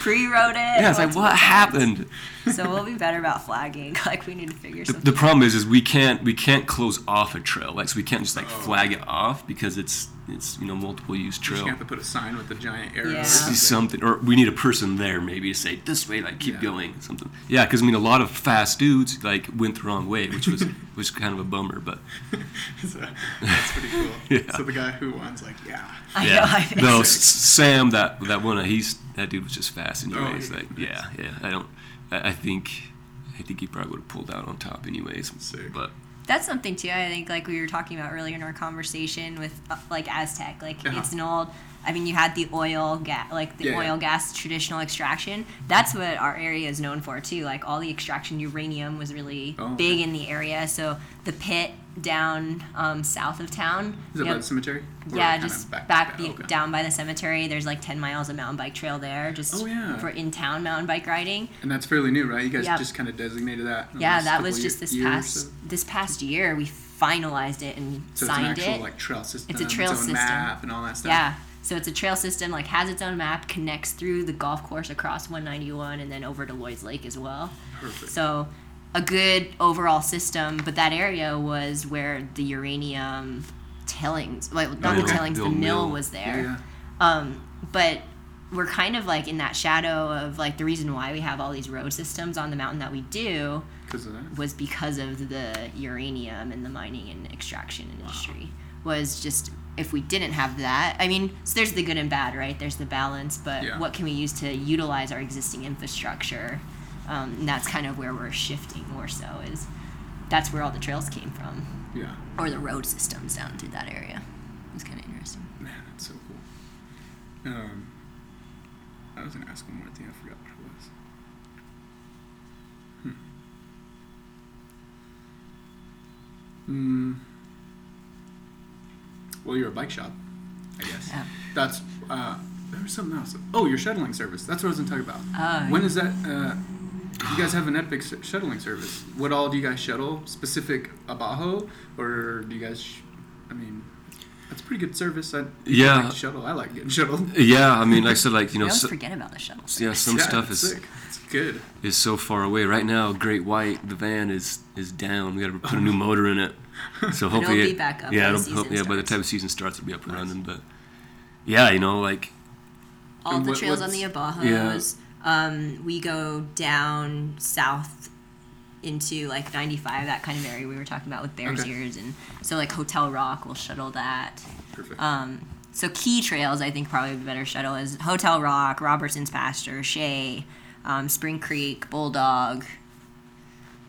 pre-wrote it. yeah, it's like, what times. happened? So we'll be better about flagging. Like we need to figure The, something. the problem is, is we can't we can't close off a trail. Like, so we can't just like Oh. flag it off because it's it's you know multiple use You trail. just have to put a sign with a giant arrow. Yeah. or see something. something, or we need a person there maybe to say this way, like keep Yeah. going, something. Yeah, because I mean, a lot of fast dudes like went the wrong way, which was was kind of a bummer. But so, that's pretty cool. Yeah. So the guy who won's like, yeah. I yeah, know. I think no, so. S- Sam, that that one, uh, he's that dude was just fast anyways. yeah. like, yeah, yeah. I don't. I, I think I think he probably would have pulled out on top anyways. Sick. But That's something too. I think like we were talking about earlier in our conversation with uh, like Aztec. Like Uh-huh. it's an old. I mean, you had the oil gas, like the Yeah, yeah. oil gas traditional extraction. That's what our area is known for too. Like all the extraction, uranium was really Oh, big okay. in the area. So the pit down um, south of town. Is it yep. by the cemetery? Or Yeah, just back, back, be, okay. down by the cemetery. There's like 10 miles of mountain bike trail there, just Oh, yeah. for in town mountain bike riding. And that's fairly new, right? You guys Yeah. just kind of designated that. Yeah, that was just this past so? this past year we finalized it and signed it. So signed it's an actual it. like trail system. It's a trail own system. map and all that stuff. yeah, so it's a trail system like has its own map, connects through the golf course across 191 and then over to Loyd's Lake as well. Perfect. So a good overall system, but that area was where the uranium tailings, well, not the tailings, the The mill mill. was there. yeah. Um, but we're kind of like in that shadow of like the reason why we have all these road systems on the mountain that we do that. was because of the uranium and the mining and extraction industry was just if we didn't have that i mean so there's the good and bad right there's the balance but Yeah. what can we use to utilize our existing infrastructure um, and that's kind of where we're shifting more so is that's where all the trails came from Yeah. or the road systems down through that area it's kind of interesting Man, that's so cool. Um, I was gonna ask one more thing. I forgot what it was. Hmm. Hmm. Well, you're a bike shop, I guess. Yeah. That's uh, there was something else. Oh, your shuttling service. That's what I was gonna talk about. Oh, when is that? Uh, you guys have an epic s- shuttling service. What all do you guys shuttle? Specific Abajo, or do you guys? Sh- I mean, that's a pretty good service. I Yeah. like shuttle. I like getting shuttled. yeah, I mean, like I said, like you we know, always so, forget about the shuttles yeah, some Yeah, stuff it's is sick. It's- Good. is so far away. Right now, Great White, the van is is down. We got to put a new motor in it. So hopefully, be back up Yeah, it'll, hope, yeah. By the time the season starts, it'll be up and running. But yeah, you know, like all the what- trails on the Abajos. Um, we go down south into like 95, that kind of area we were talking about with Bears Okay. Ears, and so like Hotel Rock will shuttle that. Perfect. Um, so key trails, I think probably the better shuttle is Hotel Rock, Robertson's Pasture, Shea, um, Spring Creek, Bulldog.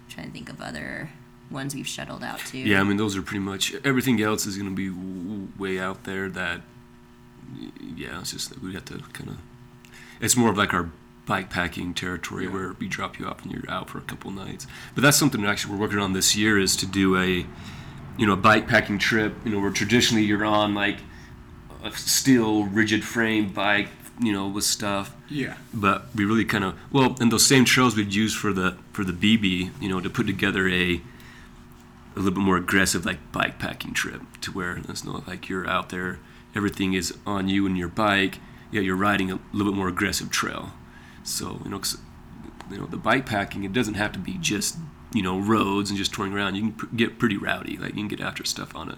trying to think of other ones we've shuttled out to. yeah, I mean, those are pretty much everything else is going to be w- way out there. That yeah, it's just that we have to kind of. It's more of like our bike packing territory Yeah. where we drop you off and you're out for a couple nights. But that's something that actually we're working on this year is to do a, you know, a bike packing trip. You know, where traditionally you're on like a steel rigid frame bike, you know, with stuff. yeah. But we really kind of well, and those same trails we'd use for the for the BB, you know, to put together a a little bit more aggressive like bike packing trip to where it's not like you're out there, everything is on you and your bike. Yeah, you're riding a little bit more aggressive trail. So you know, you know, the bike packing it doesn't have to be just you know roads and just touring around. You can pr- get pretty rowdy. Like you can get after stuff on it.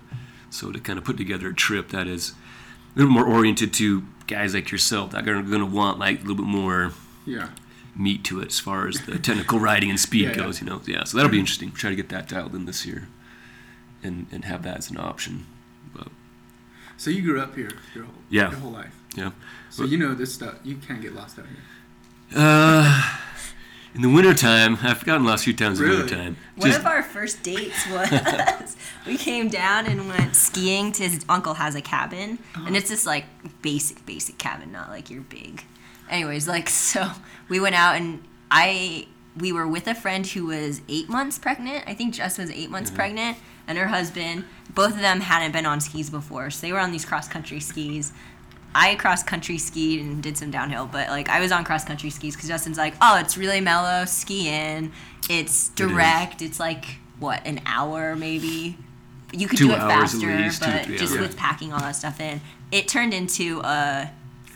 So to kind of put together a trip that is a little more oriented to guys like yourself that are going to want like a little bit more Yeah. Meat to it as far as the technical riding and speed Yeah, yeah. goes. You know, yeah. So that'll be interesting. Try to get that dialed in this year, and and have that as an option. But So you grew up here your whole Yeah. your whole life. yeah. So you know this stuff. You can't get lost out here. Uh, in the wintertime, I've gotten lost a few times in Really? the wintertime. One Just of our first dates was we came down and went skiing to his uncle has a cabin and it's this like basic basic cabin not like your big anyways like so we went out and I we were with a friend who was eight months pregnant. I think Jess was eight months mm-hmm. pregnant and her husband. Both of them hadn't been on skis before so they were on these cross country skis. I cross country skied and did some downhill, but like I was on cross country skis because Justin's like, oh, it's really mellow, ski in, it's direct, it's like what an hour maybe. You could Two do it faster, least, but just hours. with packing all that stuff in, it turned into a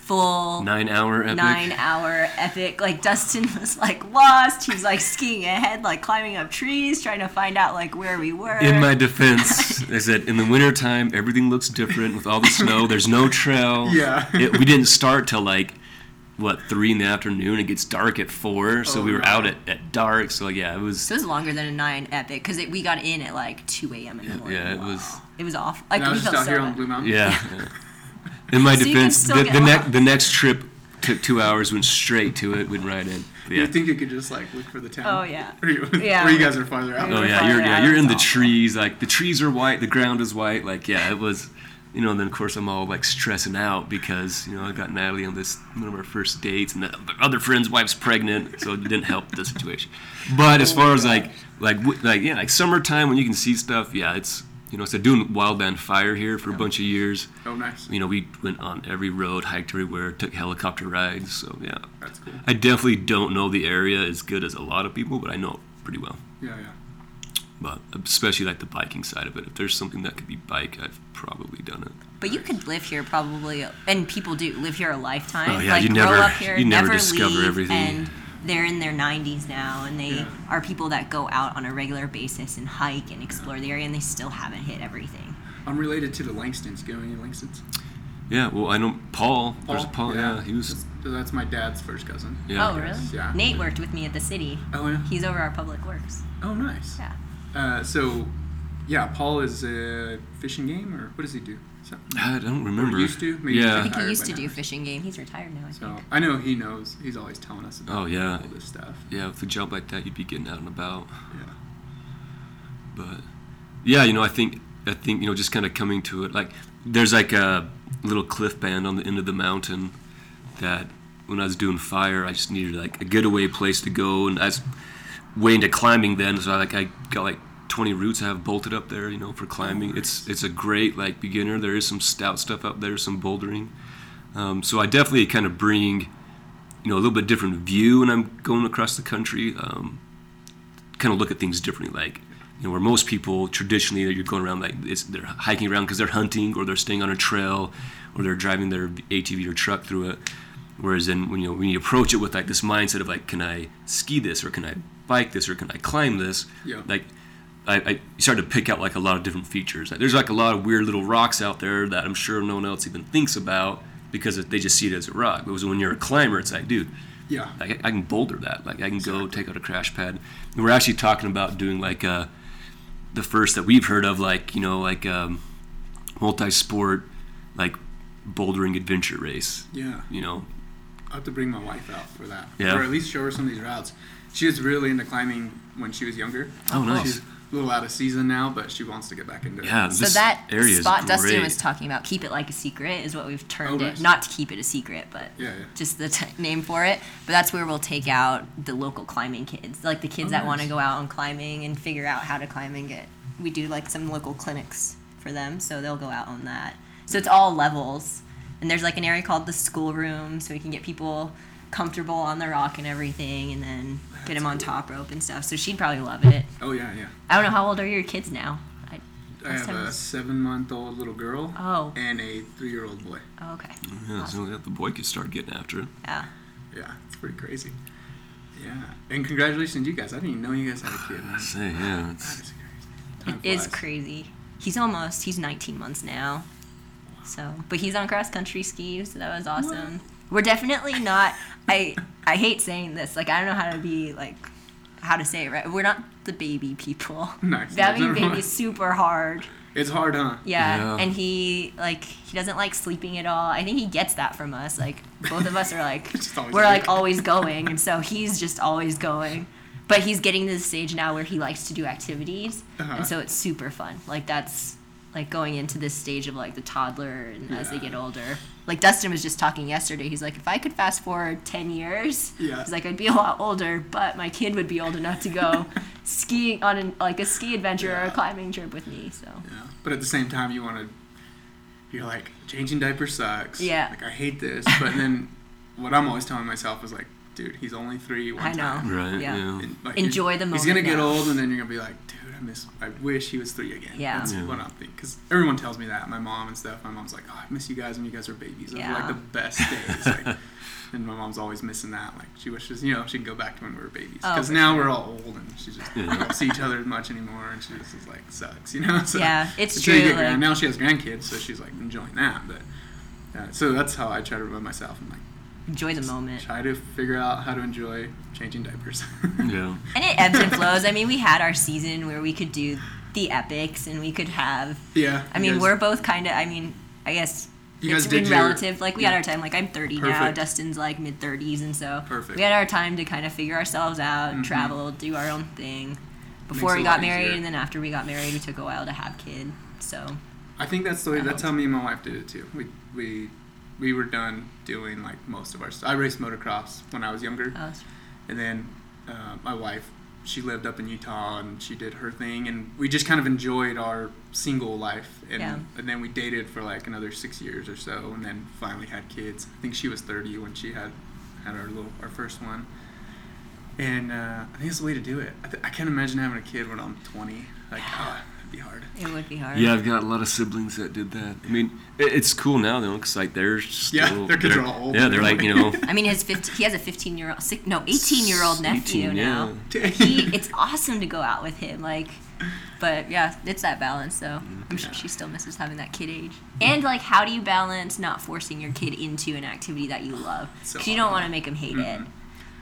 full nine hour epic. nine hour epic. Like Dustin was like lost. He was like skiing ahead, like climbing up trees, trying to find out like where we were. In my defense, I said in the wintertime everything looks different with all the snow. There's no trail. Yeah. It, we didn't start till like what three in the afternoon. It gets dark at four, so Oh, we were no. out at, at dark. So yeah, it was. So it was longer than a nine epic because we got in at like 2 a.m. in the morning. Yeah, it was. It was off. Like And I we was just felt out so here on. Blue Mountain. Yeah. yeah. In my So you can defense, still the, get the, next the next trip took two hours. Went straight to it. Went right in. But You think you could just like look for the town? Oh, yeah. Or you, Yeah. Or you guys are farther out. We Oh yeah, you're farther yeah, out, you're in the it's awful. trees. Like the trees are white, the ground is white. Like yeah, it was, you know. And then of course I'm all like stressing out because you know I got Natalie on this one of our first dates, and the other friend's wife's pregnant, so it didn't help the situation. But as far as like like w- like yeah, like summertime when you can see stuff, yeah, it's you know. So doing wildland fire here for a bunch of years. Oh, nice. You know, we went on every road, hiked everywhere, took helicopter rides. So yeah, That's cool. I definitely don't know the area as good as a lot of people, but I know it pretty well Yeah, yeah. but especially like the biking side of it. If there's something that could be bike, I've probably done it. But you could live here probably, and people do live here a lifetime. Oh, yeah, like you grow never- up here, you never discover leave, everything. And they're in their 90s now, and they Yeah. are people that go out on a regular basis and hike and explore the area, and they still haven't hit everything. I'm related to the Langstons. You know any Langstons? Yeah, well, I know Paul. There's a Paul. Yeah, he was. That's, that's my dad's first cousin. Yeah. oh, really? Yeah. Nate worked with me at the city. Oh, yeah. He's over our public works. Oh, nice. Yeah. Uh, so, yeah, Paul is a fishing game, or what does he do? Something. I don't remember. Or used to? Maybe Yeah. I think he used by to now. do fishing game. He's retired now, I So think. I know he knows. He's always telling us about Oh, yeah. all this stuff. Yeah, with a job like that, you'd be getting out and about. Yeah. But yeah, you know, I think I think you know, just kind of coming to it. Like, there's like a little cliff band on the end of the mountain that when I was doing fire, I just needed like a getaway place to go, and I was way into climbing then, so I like I got like 20 routes I have bolted up there, you know, for climbing. It's it's a great like beginner. There is some stout stuff up there, some bouldering. Um, so I definitely kind of bring, you know, a little bit different view when I'm going across the country. Um, kind of look at things differently, like you know, where most people traditionally you're going around like it's, they're hiking around because they're hunting or they're staying on a trail or they're driving their ATV or truck through it. Whereas then when you know when you approach it with like this mindset of like, can I ski this or can I bike this or can I climb this? Yeah. Like I, I you start to pick out like a lot of different features. Like, there's like a lot of weird little rocks out there that I'm sure no one else even thinks about because they just see it as a rock. But when you're a climber, it's like, dude, Yeah. like I, I can boulder that. Like I can go take out a crash pad. And we're actually talking about doing like uh, the first that we've heard of, like you know, like um, multi-sport, like bouldering adventure race. Yeah. You know, I have to bring my wife out for that. Yeah. Or at least show her some of these routes. She was really into climbing when she was younger. Oh, nice. She's a little out of season now, but she wants to get back into it. yeah. So that area spot is Dustin great. was talking about, keep it like a secret, is what we've termed Oh, it. Not to keep it a secret, but Yeah, yeah. just the t- name for it. But that's where we'll take out the local climbing kids, like the kids Oh, that want to go out on climbing and figure out how to climb and get. We do like some local clinics for them, so they'll go out on that. So it's all levels, and there's like an area called the schoolroom, so we can get people comfortable on the rock and everything, and then get them on top rope and stuff. So she'd probably love it. Oh yeah, yeah. I don't know how old are your kids now. I, I have a was- seven-month-old little girl oh, and a three-year-old boy. oh, okay, Yeah, so the boy could start getting after it. yeah. Yeah, it's pretty crazy. Yeah, and congratulations, to you guys. I didn't even know you guys had a kid. Man. I say, yeah, it's is crazy. It Time is crazy. He's almost he's 19 months now. So, but he's on cross country skis, so that was awesome. We're definitely not I I hate saying this. Like I don't know how to be like how to say it right. We're not the baby people. Nice. Having a Never baby mind. is super hard. It's hard, huh? Yeah. Yeah. And he like he doesn't like sleeping at all. I think he gets that from us. Like both of us are like we're like always going and so he's just always going. But he's getting to the stage now where he likes to do activities. Uh-huh. And so it's super fun. Like that's like going into this stage of like the toddler and as they get older. Like Dustin was just talking yesterday. He's like, if I could fast forward ten years, Yeah. he's like, I'd be a lot older, but my kid would be old enough to go skiing on an, like a ski adventure or a climbing trip with me. So Yeah. But at the same time, you want to. You're like changing diapers sucks. Yeah. Like I hate this, but then what I'm always telling myself is like, dude, he's only three. One I know. Time. right. Yeah. Yeah. And, like, Enjoy he's, the He's gonna moment get old, and then you're gonna be like, dude, I miss. I wish he was three again. Yeah. That's Yeah. what I'm thinking. Because everyone tells me that. My mom and stuff. My mom's like, oh, I miss you guys when you guys were babies. Those were Yeah. like the best days. Like, and my mom's always missing that. Like she wishes, you know, she could go back to when we were babies. Oh, Because for now sure. we're all old, and she just Yeah. don't see each other as much anymore, and she just is like sucks, you know. So, Yeah, it's until you true, get grand- now she has grandkids, so she's like enjoying that. But yeah, so that's how I try to remind myself. I'm like, enjoy the just moment. Try to figure out how to enjoy changing diapers. Yeah. And it ebbs and flows. I mean, we had our season where we could do the epics and we could have. yeah. I mean, guys- we're both kind of. I mean, I guess You it's guys been did your- relative. Like we had our time. Like I'm 30 now. Dustin's like mid 30s, and so Perfect. we had our time to kind of figure ourselves out, Mhm. travel, do our own thing. Before we got married, easier. and then after we got married, we took a while to have kid. So I think that's the way. That That's helps. how me and my wife did it too. We we we were done doing like most of our. St- I raced motocross when I was younger, uh, and then uh, my wife, she lived up in Utah and she did her thing, and we just kind of enjoyed our single life. And Yeah. and then we dated for like another six years or so, and then finally had kids. I think she was thirty when she had had our little our first one. And uh, I think it's the way to do it. I, th- I can't imagine having a kid when I'm 20. Like, oh, that'd be hard. it would be hard. Yeah, I've got a lot of siblings that did that. I mean, it, it's cool now though, because like they're Yeah, still, their kids they're- are all old Yeah, they're like you know, I mean, his 15, he has a 15 year old, six, no, 18 year old nephew 18, now. yeah. he, it's awesome to go out with him. Like, but yeah, it's that balance. though. I'm sure she still misses having that kid age. And like, how do you balance not forcing your kid into an activity that you love? So Because you don't want to make them hate it.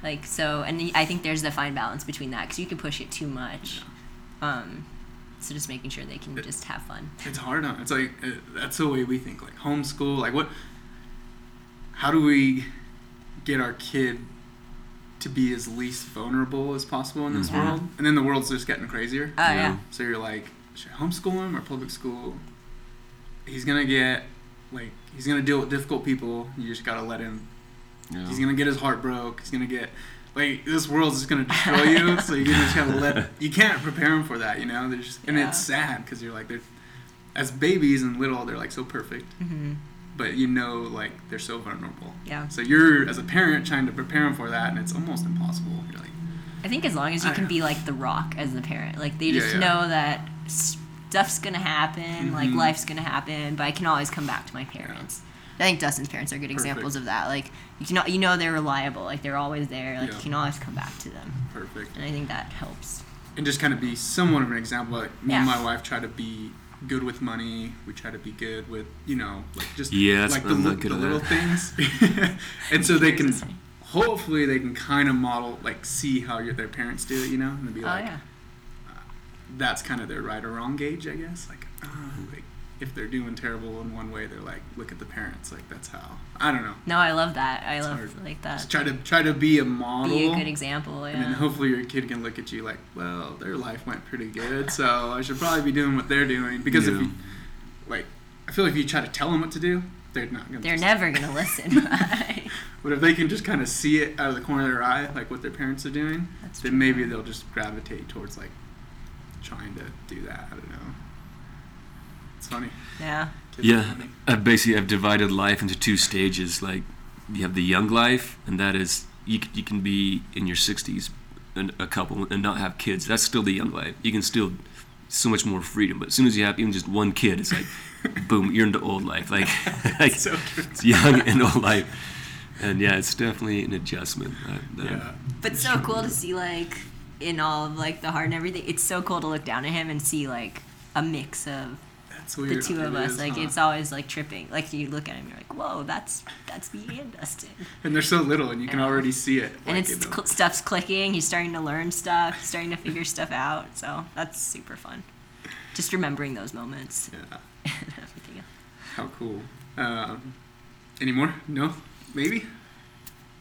Like so, and I think there's the fine balance between that because you can push it too much. Um, so just making sure they can just have fun. It's hard on. It's like uh, that's the way we think. Like homeschool. Like what? How do we get our kid to be as least vulnerable as possible in this Mhm. world? And then the world's just getting crazier. Oh yeah. So you're like, should I homeschool him or public school? He's gonna get like he's gonna deal with difficult people. You just gotta let him. yeah. He's gonna get his heart broke. He's gonna get like this world's just gonna destroy you. so you just gotta let. You can't prepare them for that. You know. There's and Yeah. it's sad because you're like they're as babies and little they're like so perfect, hmm but you know like they're so vulnerable. Yeah. So you're as a parent trying to prepare them for that, and it's almost impossible. You're like, I think as long as you I can know. be like the rock as the parent, like they just yeah. know that stuff's gonna happen, like Mhm. life's gonna happen, but I can always come back to my parents. I think Dustin's parents are good examples of that. Like you can you know they're reliable. Like they're always there. Like Yeah. you can always come back to them, Perfect. and I think that helps. And just kind of be somewhat of an example. Like me and my wife try to be good with money. We try to be good with you know like just Yeah, like the, I'm not li- good the little things. and so they can Yours is funny. hopefully they can kind of model like see how your, their parents do it. You know, and they'll be Oh like yeah. that's kind of their right or wrong gauge, I guess. Like, uh, like if they're doing terrible in one way, they're like, look at the parents. Like that's how. I don't know. No, I love that. I love hard. like that. Just try to try to be a model. Be a good example. And then hopefully your kid can look at you like, well, their life went pretty good, so I should probably be doing what they're doing. Because if you, like, I feel like if you try to tell them what to do, they're not gonna. They're just- never gonna listen. But if they can just kind of see it out of the corner of their eye, like what their parents are doing, That's then true. maybe they'll just gravitate towards like trying to do that. I don't know. It's funny. yeah. Kids Yeah, funny. I've basically I've divided life into two stages. Like you have the young life, and that is you you can be in your 60s and a couple and not have kids. That's still the young life. You can still so much more freedom. But as soon as you have even just one kid, it's like boom, you're into old life. Like like so true. it's young and old life. And yeah, it's definitely an adjustment. Uh, Yeah. But so cool to see like in all of like the heart and everything. It's so cool to look down at him and see like a mix of That's the two of It us. is, like huh? it's always like tripping. Like you look at him, you're like, whoa, that's that's me and Dustin. and they're so little, and you can Yeah. already see it. And like, it's in them. cl- stuff's clicking. He's starting to learn stuff. He's starting to figure stuff out. So that's super fun. Just remembering those moments yeah. and everything else. How cool. Um, any more? No. Maybe.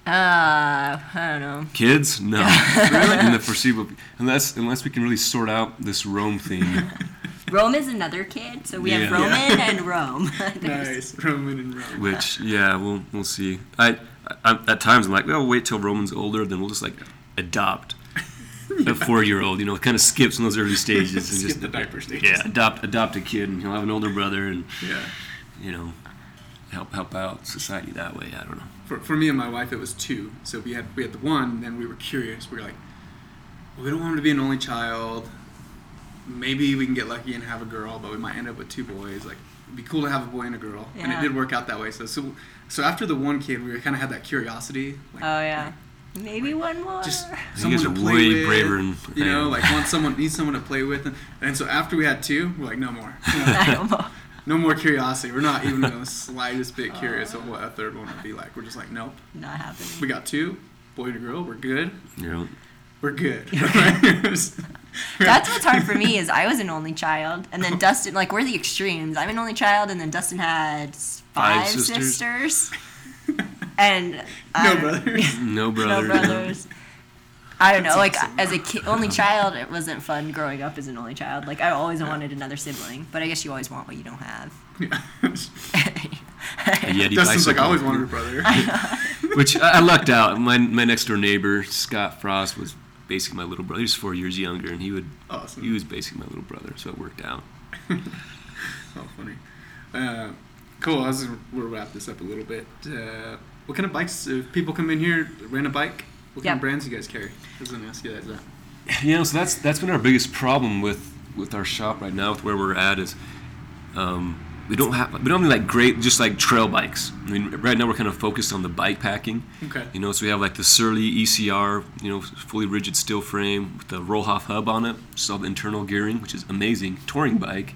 Uh, I don't know. Kids? No. really? In the foreseeable, unless unless we can really sort out this Roam thing. Roam is another kid, so we have Roman Yeah. and Roam. Nice. Roman and Roam. Which yeah, we'll we'll see. I, I at times I'm like, well, wait till Roman's older, then we'll just like adopt a four year old. You know, kind of skips in those early stages and just the diaper stages. yeah, adopt adopt a kid, and he'll have an older brother, and Yeah. you know, help help out society that way. I don't know. For, for me and my wife, it was two. So we had we had the one, then we were curious. We were like, well, we don't want him to be an only child. Maybe we can get lucky and have a girl, but we might end up with two boys. Like, it'd be cool to have a boy and a girl, and it did work out that way. So so so after the one kid, we kind of had that curiosity. Like, oh yeah. Maybe one more. just You someone guys to play way with, braver than you know, like want someone need someone to play with, and, and so after we had two, we're like, no more, I don't no more curiosity. We're not even the slightest bit curious of oh. what a third one would be like. We're just like, nope, Not happening. we got two, boy and a girl, we're good, You know, we're good. That's what's hard for me is I was an only child, and then Dustin. Like we're the extremes. I'm an only child, and then Dustin had five, Five sisters. sisters. and no I- brothers. no brother. no brothers. I don't know. That's Like awesome. as a kid, only child, it wasn't fun growing up as an only child. Like I always wanted another sibling, but I guess you always want what you don't have. Yeah. A Yeti Dustin's like, I always wanted a brother. Which I, I lucked out. My my next door neighbor Scott Frost was basically my little brother. He's four years younger, and he would awesome. he was basically my little brother, so it worked out. Oh, funny. Uh, cool. As we'll wrap this up a little bit. Uh, what kind of bikes? If people come in here, rent a bike. What kind of brands you guys carry? I was gonna ask you that. You know, so that's that's been our biggest problem with with our shop right now, with where we're at, is um, we don't have we don't have any, like great just like trail bikes. I mean, right now we're kind of focused on the bike packing. Okay. You know, so we have like the Surly ECR, you know, fully rigid steel frame with the Rohloff hub on it, sub internal gearing, which is amazing touring bike.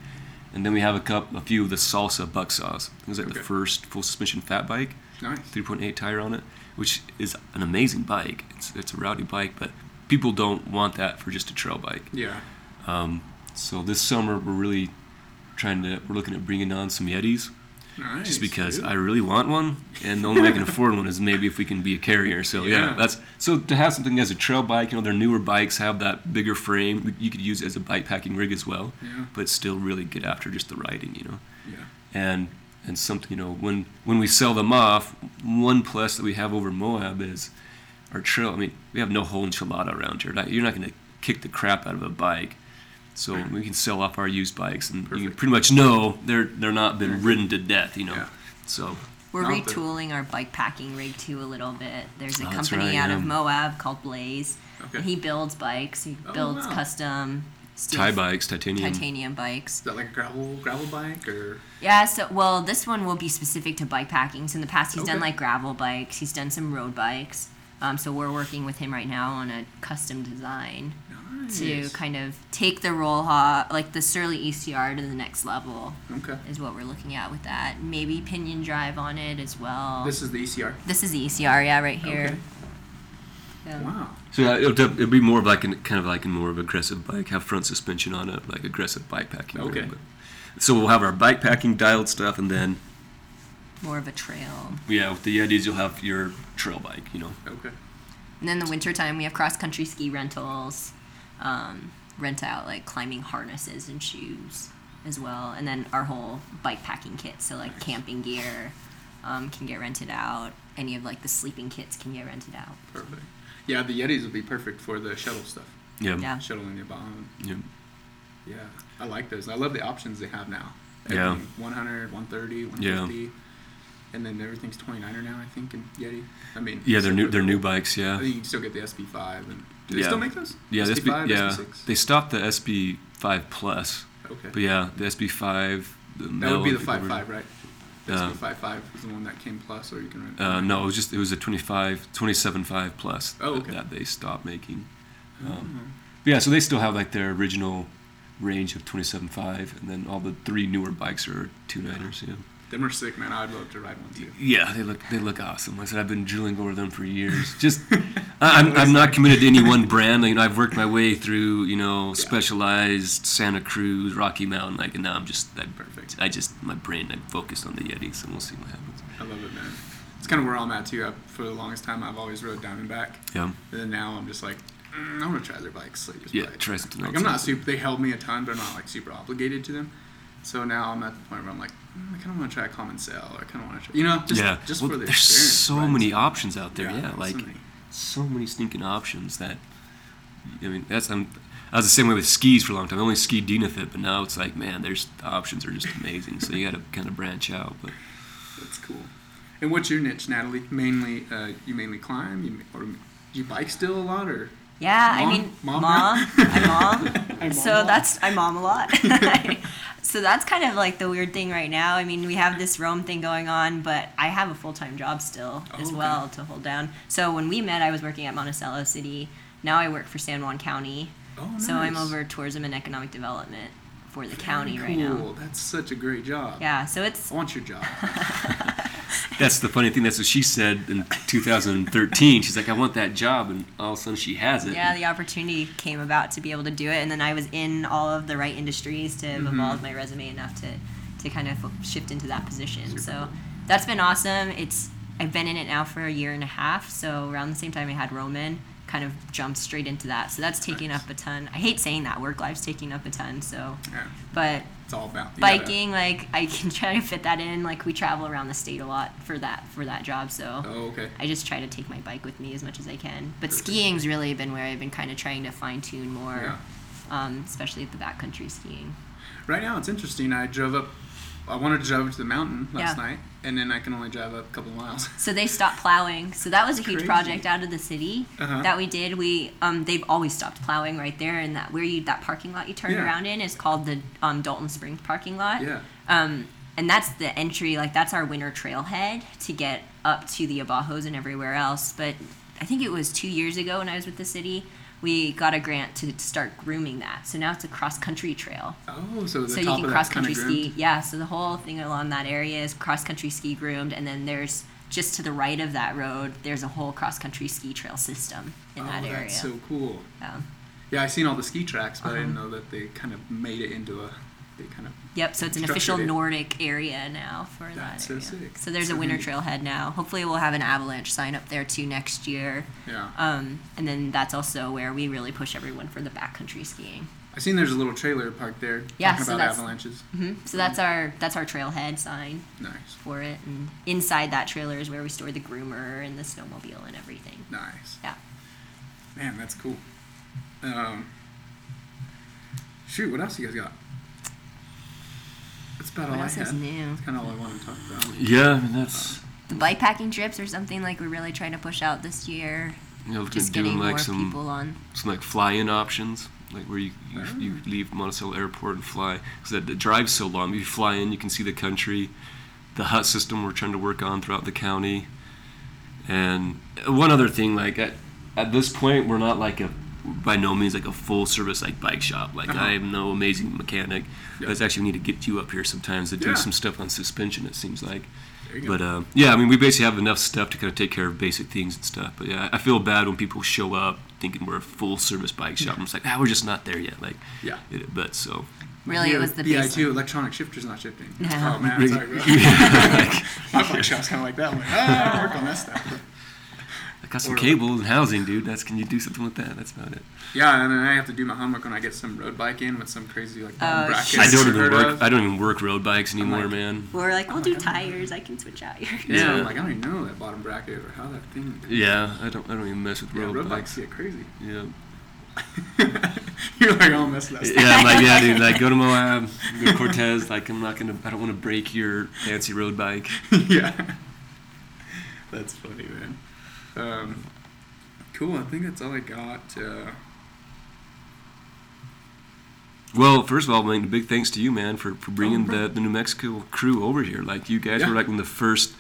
And then we have a cup, a few of the Salsa Bucksaws. It was like Okay. the first full suspension fat bike. Nice. 3.8 tire on it, which is an amazing bike. It's, it's a rowdy bike, but people don't want that for just a trail bike. Yeah. Um, so this summer we're really trying to we're looking at bringing on some Yetis, Nice. just because dude. I really want one, and the only way I can afford one is maybe if we can be a carrier. So yeah, Yeah. that's so to have something as a trail bike. You know, their newer bikes have that bigger frame. You could use it as a bike packing rig as well, Yeah. but still really get after just the riding. You know Yeah. and and something you know when when we sell them off one plus that we have over moab is our trail i mean we have no whole enchilada around here you're not going to kick the crap out of a bike so we can sell off our used bikes and you can pretty much know they're they're not been ridden to death you know Yeah. so We're Not that- retooling our bike packing rig too a little bit. There's a Oh, company right, out of. Moab called Blaze, Okay. and he builds bikes. He Oh, builds wow. custom Tie bikes, titanium. titanium bikes. Is that like a gravel gravel bike or? Yeah, so well, this one will be specific to bike packing. So in the past, he's done like gravel bikes. He's done some road bikes. Um, so we're working with him right now on a custom design to kind of take the roll hot, like the Surly ECR, to the next level. Okay. Is what we're looking at with that. Maybe pinion drive on it as well. This is the E ECR. This is the ECR, yeah, right here. Okay. Yeah. Wow. So yeah, it'll, it'll be more of like an kind of like a more of aggressive bike, have front suspension on it, like aggressive bike packing. Okay. But- so we'll have our bike packing dialed stuff, and then More of a trail. yeah, with the Yetis you'll have your trail bike. You know. Okay. And then the wintertime, we have cross country ski rentals, um, rent out like climbing harnesses and shoes as well. And then our whole bike packing kit. So, like camping gear um, can get rented out. Any of like the sleeping kits can get rented out. Perfect. Yeah, the Yetis would be perfect for the shuttle stuff. Yeah. Yeah. Shuttling the bomb. Yeah. Yeah, I like those. I love the options they have now. Yeah. Everything, 100, 130, 150. And then everything's 29er now, I think, in Yeti. I mean, Yeah, they're new. They're new cool. bikes. I Yeah. think you can still get the SB5. And do they Yeah. still make those? Yeah. The SB, SB5, yeah. SB6? They stopped the SB5 Plus, Okay. but yeah, the SB5. The that would be the people were- 5.5, right? The Uh, SB5.5 is the one that came plus, or you can rent. Uh, no, it was just it was a 25, 27.5 plus Oh, that- okay. that they stopped making. Um, Oh. Yeah, so they still have like their original range of 27.5, and then all the three newer bikes are 29ers. Yeah. Them are sick, man. I'd love to ride one too. Yeah, they look they look awesome. Like I said I've been drilling over them for years. Just I'm I'm not committed to any one brand. You know, I've worked my way through you know specialized Santa Cruz, Rocky Mountain. Like and now I'm just I, Perfect. I just my brain I'm focused on the Yetis, and we'll see what happens. I love it, man. It's kind of where I'm at too. I, for the longest time, I've always rode Diamondback, Yeah. and then now I'm just like, mm, I want to try their bikes. Like, Yeah, bike. try something Like, else. I'm not super. They helped me a ton, but I'm not like super obligated to them. So now I'm at the point where I'm like, mm, I kind of want to try a Commencal, or I kind of want to try, you know, just yeah. just well, for the there's experience. so right? many options out there. Yeah, so like many. so many stinking options that I mean that's I'm, I was the same way with skis for a long time. I only skied Dynafit, but now it's like man, there's the options are just amazing. So you got to kind of branch out. But That's cool. And what's your niche, Natalie? Mainly, uh, you mainly climb, you or do you bike still a lot, or Yeah, I mean, Mom? mom, I'm mom. I'm so mom. that's I mom a lot. so that's kind of like the weird thing right now. I mean, we have this Roam thing going on, but I have a full time job still Oh, as okay. well to hold down. So when we met, I was working at Monticello City. Now I work for San Juan County. oh, So I'm over tourism and economic development for the Very county cool. right now. That's such a great job. Yeah, so it's I want your job. That's the funny thing. That's what she said in 2013. She's like, I want that job, and all of a sudden she has it. yeah, the opportunity came about to be able to do it, and then I was in all of the right industries to have Mhm. evolved my resume enough to to kind of shift into that position. Super so that's been awesome. It's I've been in it now for a year and a half. So around the same time I had Roman, kind of jumped straight into that. So that's taking Nice. up a ton. I hate saying that work life's taking up a ton. So, Yeah, but it's all about biking, like I can try to fit that in. Like we travel around the state a lot for that for that job. So. Oh, okay. I just try to take my bike with me as much as I can. But Perfect. skiing's really been where I've been kind of trying to fine tune more, Yeah. um, especially the backcountry skiing. Right now, it's interesting. I drove up. I wanted to drive up to the mountain last Yeah. night, and then I can only drive up a couple miles. So they stopped plowing. So that was a huge Crazy. project out of the city Uh-huh. that we did. We um, they've always stopped plowing right there, and that where you that parking lot you turn Yeah. around in is called the um, Dalton Springs parking lot. Yeah. Um, and that's the entry, like that's our winter trailhead to get up to the Abajos and everywhere else. But I think it was two years ago when I was with the city, we got a grant to start grooming that. So now it's a cross country trail. Oh, so the so you can of cross country ski. Yeah, so the whole thing along that area is cross country ski groomed, and then there's just to the right of that road, there's a whole cross country ski trail system in oh, that area. that's so cool. Yeah. Yeah, I seen all the ski tracks, but I didn't Uh-huh. know that they kind of made it into a. They kind of. Yep, so it's an official it. Nordic area now for That's that so area. sick. So there's So a winter neat. trailhead now. Hopefully we'll have an avalanche sign up there too next year. Yeah. Um, and then that's also where we really push everyone for the backcountry skiing. I seen there's a little trailer parked there. Yeah, Talking so about avalanches. hmm So that's our that's our trailhead sign Nice. for it, and inside that trailer is where we store the groomer and the snowmobile and everything. Nice. Yeah. Man, that's cool. Um, shoot, what else you guys got? That's about What all else I is had. new? That's kind of all I wanted to talk about. Yeah, I mean that's The bike packing trips are something like we're really trying to push out this year. you know Just doing getting like more some people on. some like fly-in options. like where you you, Ah. you leave Monticello Airport and fly. Because the drive's so long. If you fly in, you can see the country. The hut system we're trying to work on throughout the county. And one other thing, like at, at this point, we're not like a by no means like a full service like bike shop. Like Uh-huh. I am no amazing mechanic. Yeah. But it's actually we need to get you up here sometimes to do Yeah. some stuff on suspension. It seems like. But uh, yeah, I mean, we basically have enough stuff to kind of take care of basic things and stuff. But yeah, I feel bad when people show up thinking we're a full service bike shop. I'm just like, ah, we're just not there yet. Like, yeah. it, but so Really, it was the Di2 electronic shifter's not shifting. Yeah. Oh man, Really- sorry, bro. My bike shop's kind of like that. I'm like, ah, I'll work on that stuff. I got some Or- cables and housing, dude. That's can you do something with that? That's about it. Yeah, and then I have to do my homework when I get some road bike in with some crazy like bottom Oh, brackets. I don't you even heard work. of. I don't even work road bikes anymore, like- man. We're like, we'll do tires. I can switch out your. Yeah, Yeah. I'm like I don't even know that bottom bracket or how that thing. Yeah, I don't. I don't even mess with Yeah, road, road bikes. bikes get crazy. Yeah. You're like, I'll mess with that. Yeah, I'm like, yeah, dude. Like, go to Moab, go to Cortez. Like, I'm not gonna. I don't want to break your fancy road bike. yeah. That's funny, man. Um, cool. I think that's all I got. Uh, Well, first of all, man, big thanks to you, man, for, for bringing Oh, the, the New Mexico crew over here. Like, you guys Yeah. were like when the first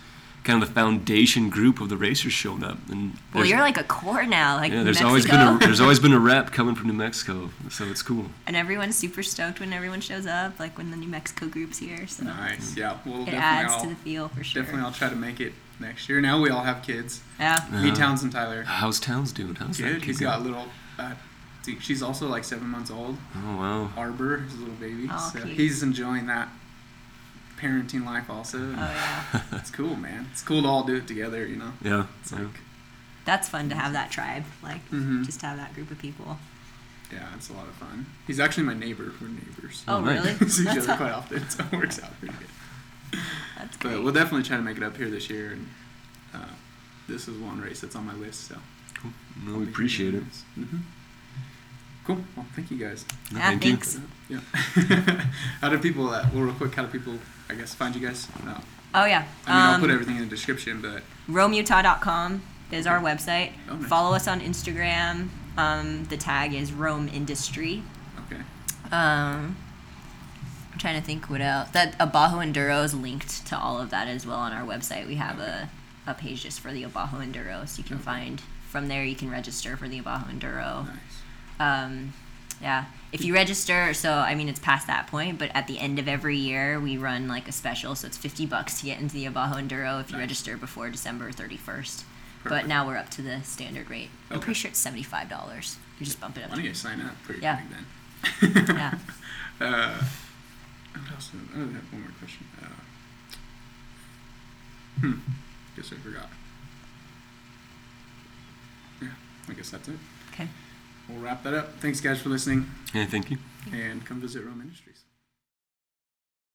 kind of the foundation group of the racers showed up. And Well, you're like a core now. Like yeah, New there's always been a there's always been a rep coming from New Mexico, so it's cool. and everyone's super stoked when everyone shows up. Like when the New Mexico group's here. So nice. Yeah. Well, it adds I'll, to the feel for sure. definitely I'll try to make it next year. Now we all have kids. Yeah. Me, Uh, Towns, and Tyler. How's Towns doing? How's that Good. kid He's doing? got little. Uh, see, she's also like seven months old. Oh wow. Arbor, his little baby. Oh, so cute. he's enjoying that parenting life also. Oh yeah. It's cool, man. It's cool to all do it together, you know. Yeah. It's yeah. like, That's fun to have that tribe. Like Mhm. just to have that group of people. yeah, it's a lot of fun. He's actually my neighbor. We're neighbors. Oh, Oh, nice. really? See each That's, other quite often, so it works out pretty good. that's great. But we'll definitely try to make it up here this year, and uh, this is one race that's on my list. So Cool. No, we appreciate it. hmm Cool. Well, thank you guys. No, Yeah, thank you. thanks. Yeah. how do people? Uh, well, real quick, how do people? I guess find you guys. No. oh yeah. I mean, I'll Um, put everything in the description, but RoamUtah.com is our website. Oh, nice. Follow us on Instagram. Um, the tag is Roam Industry. okay. Um, I'm trying to think what else. That Abajo Enduro is linked to all of that as well on our website. We have a, a page just for the Abajo Enduro, so you can Okay. find from there. You can register for the Abajo Enduro. Nice. Um, yeah, if you register, so I mean it's past that point, but at the end of every year we run like a special, so it's fifty bucks to get into the Abajo Enduro if you Nice. register before December thirty first. But now we're up to the standard rate. I'm pretty sure it's seventy five dollars. You just bump it up. Why don't you sign up pretty Yeah. quick then? Yeah. Uh, what else? I have one more question. Uh, hmm. Guess I forgot. Yeah, I guess that's it. Okay. We'll wrap that up. Thanks, guys, for listening, Yeah, thank you. and come visit Roam Industries.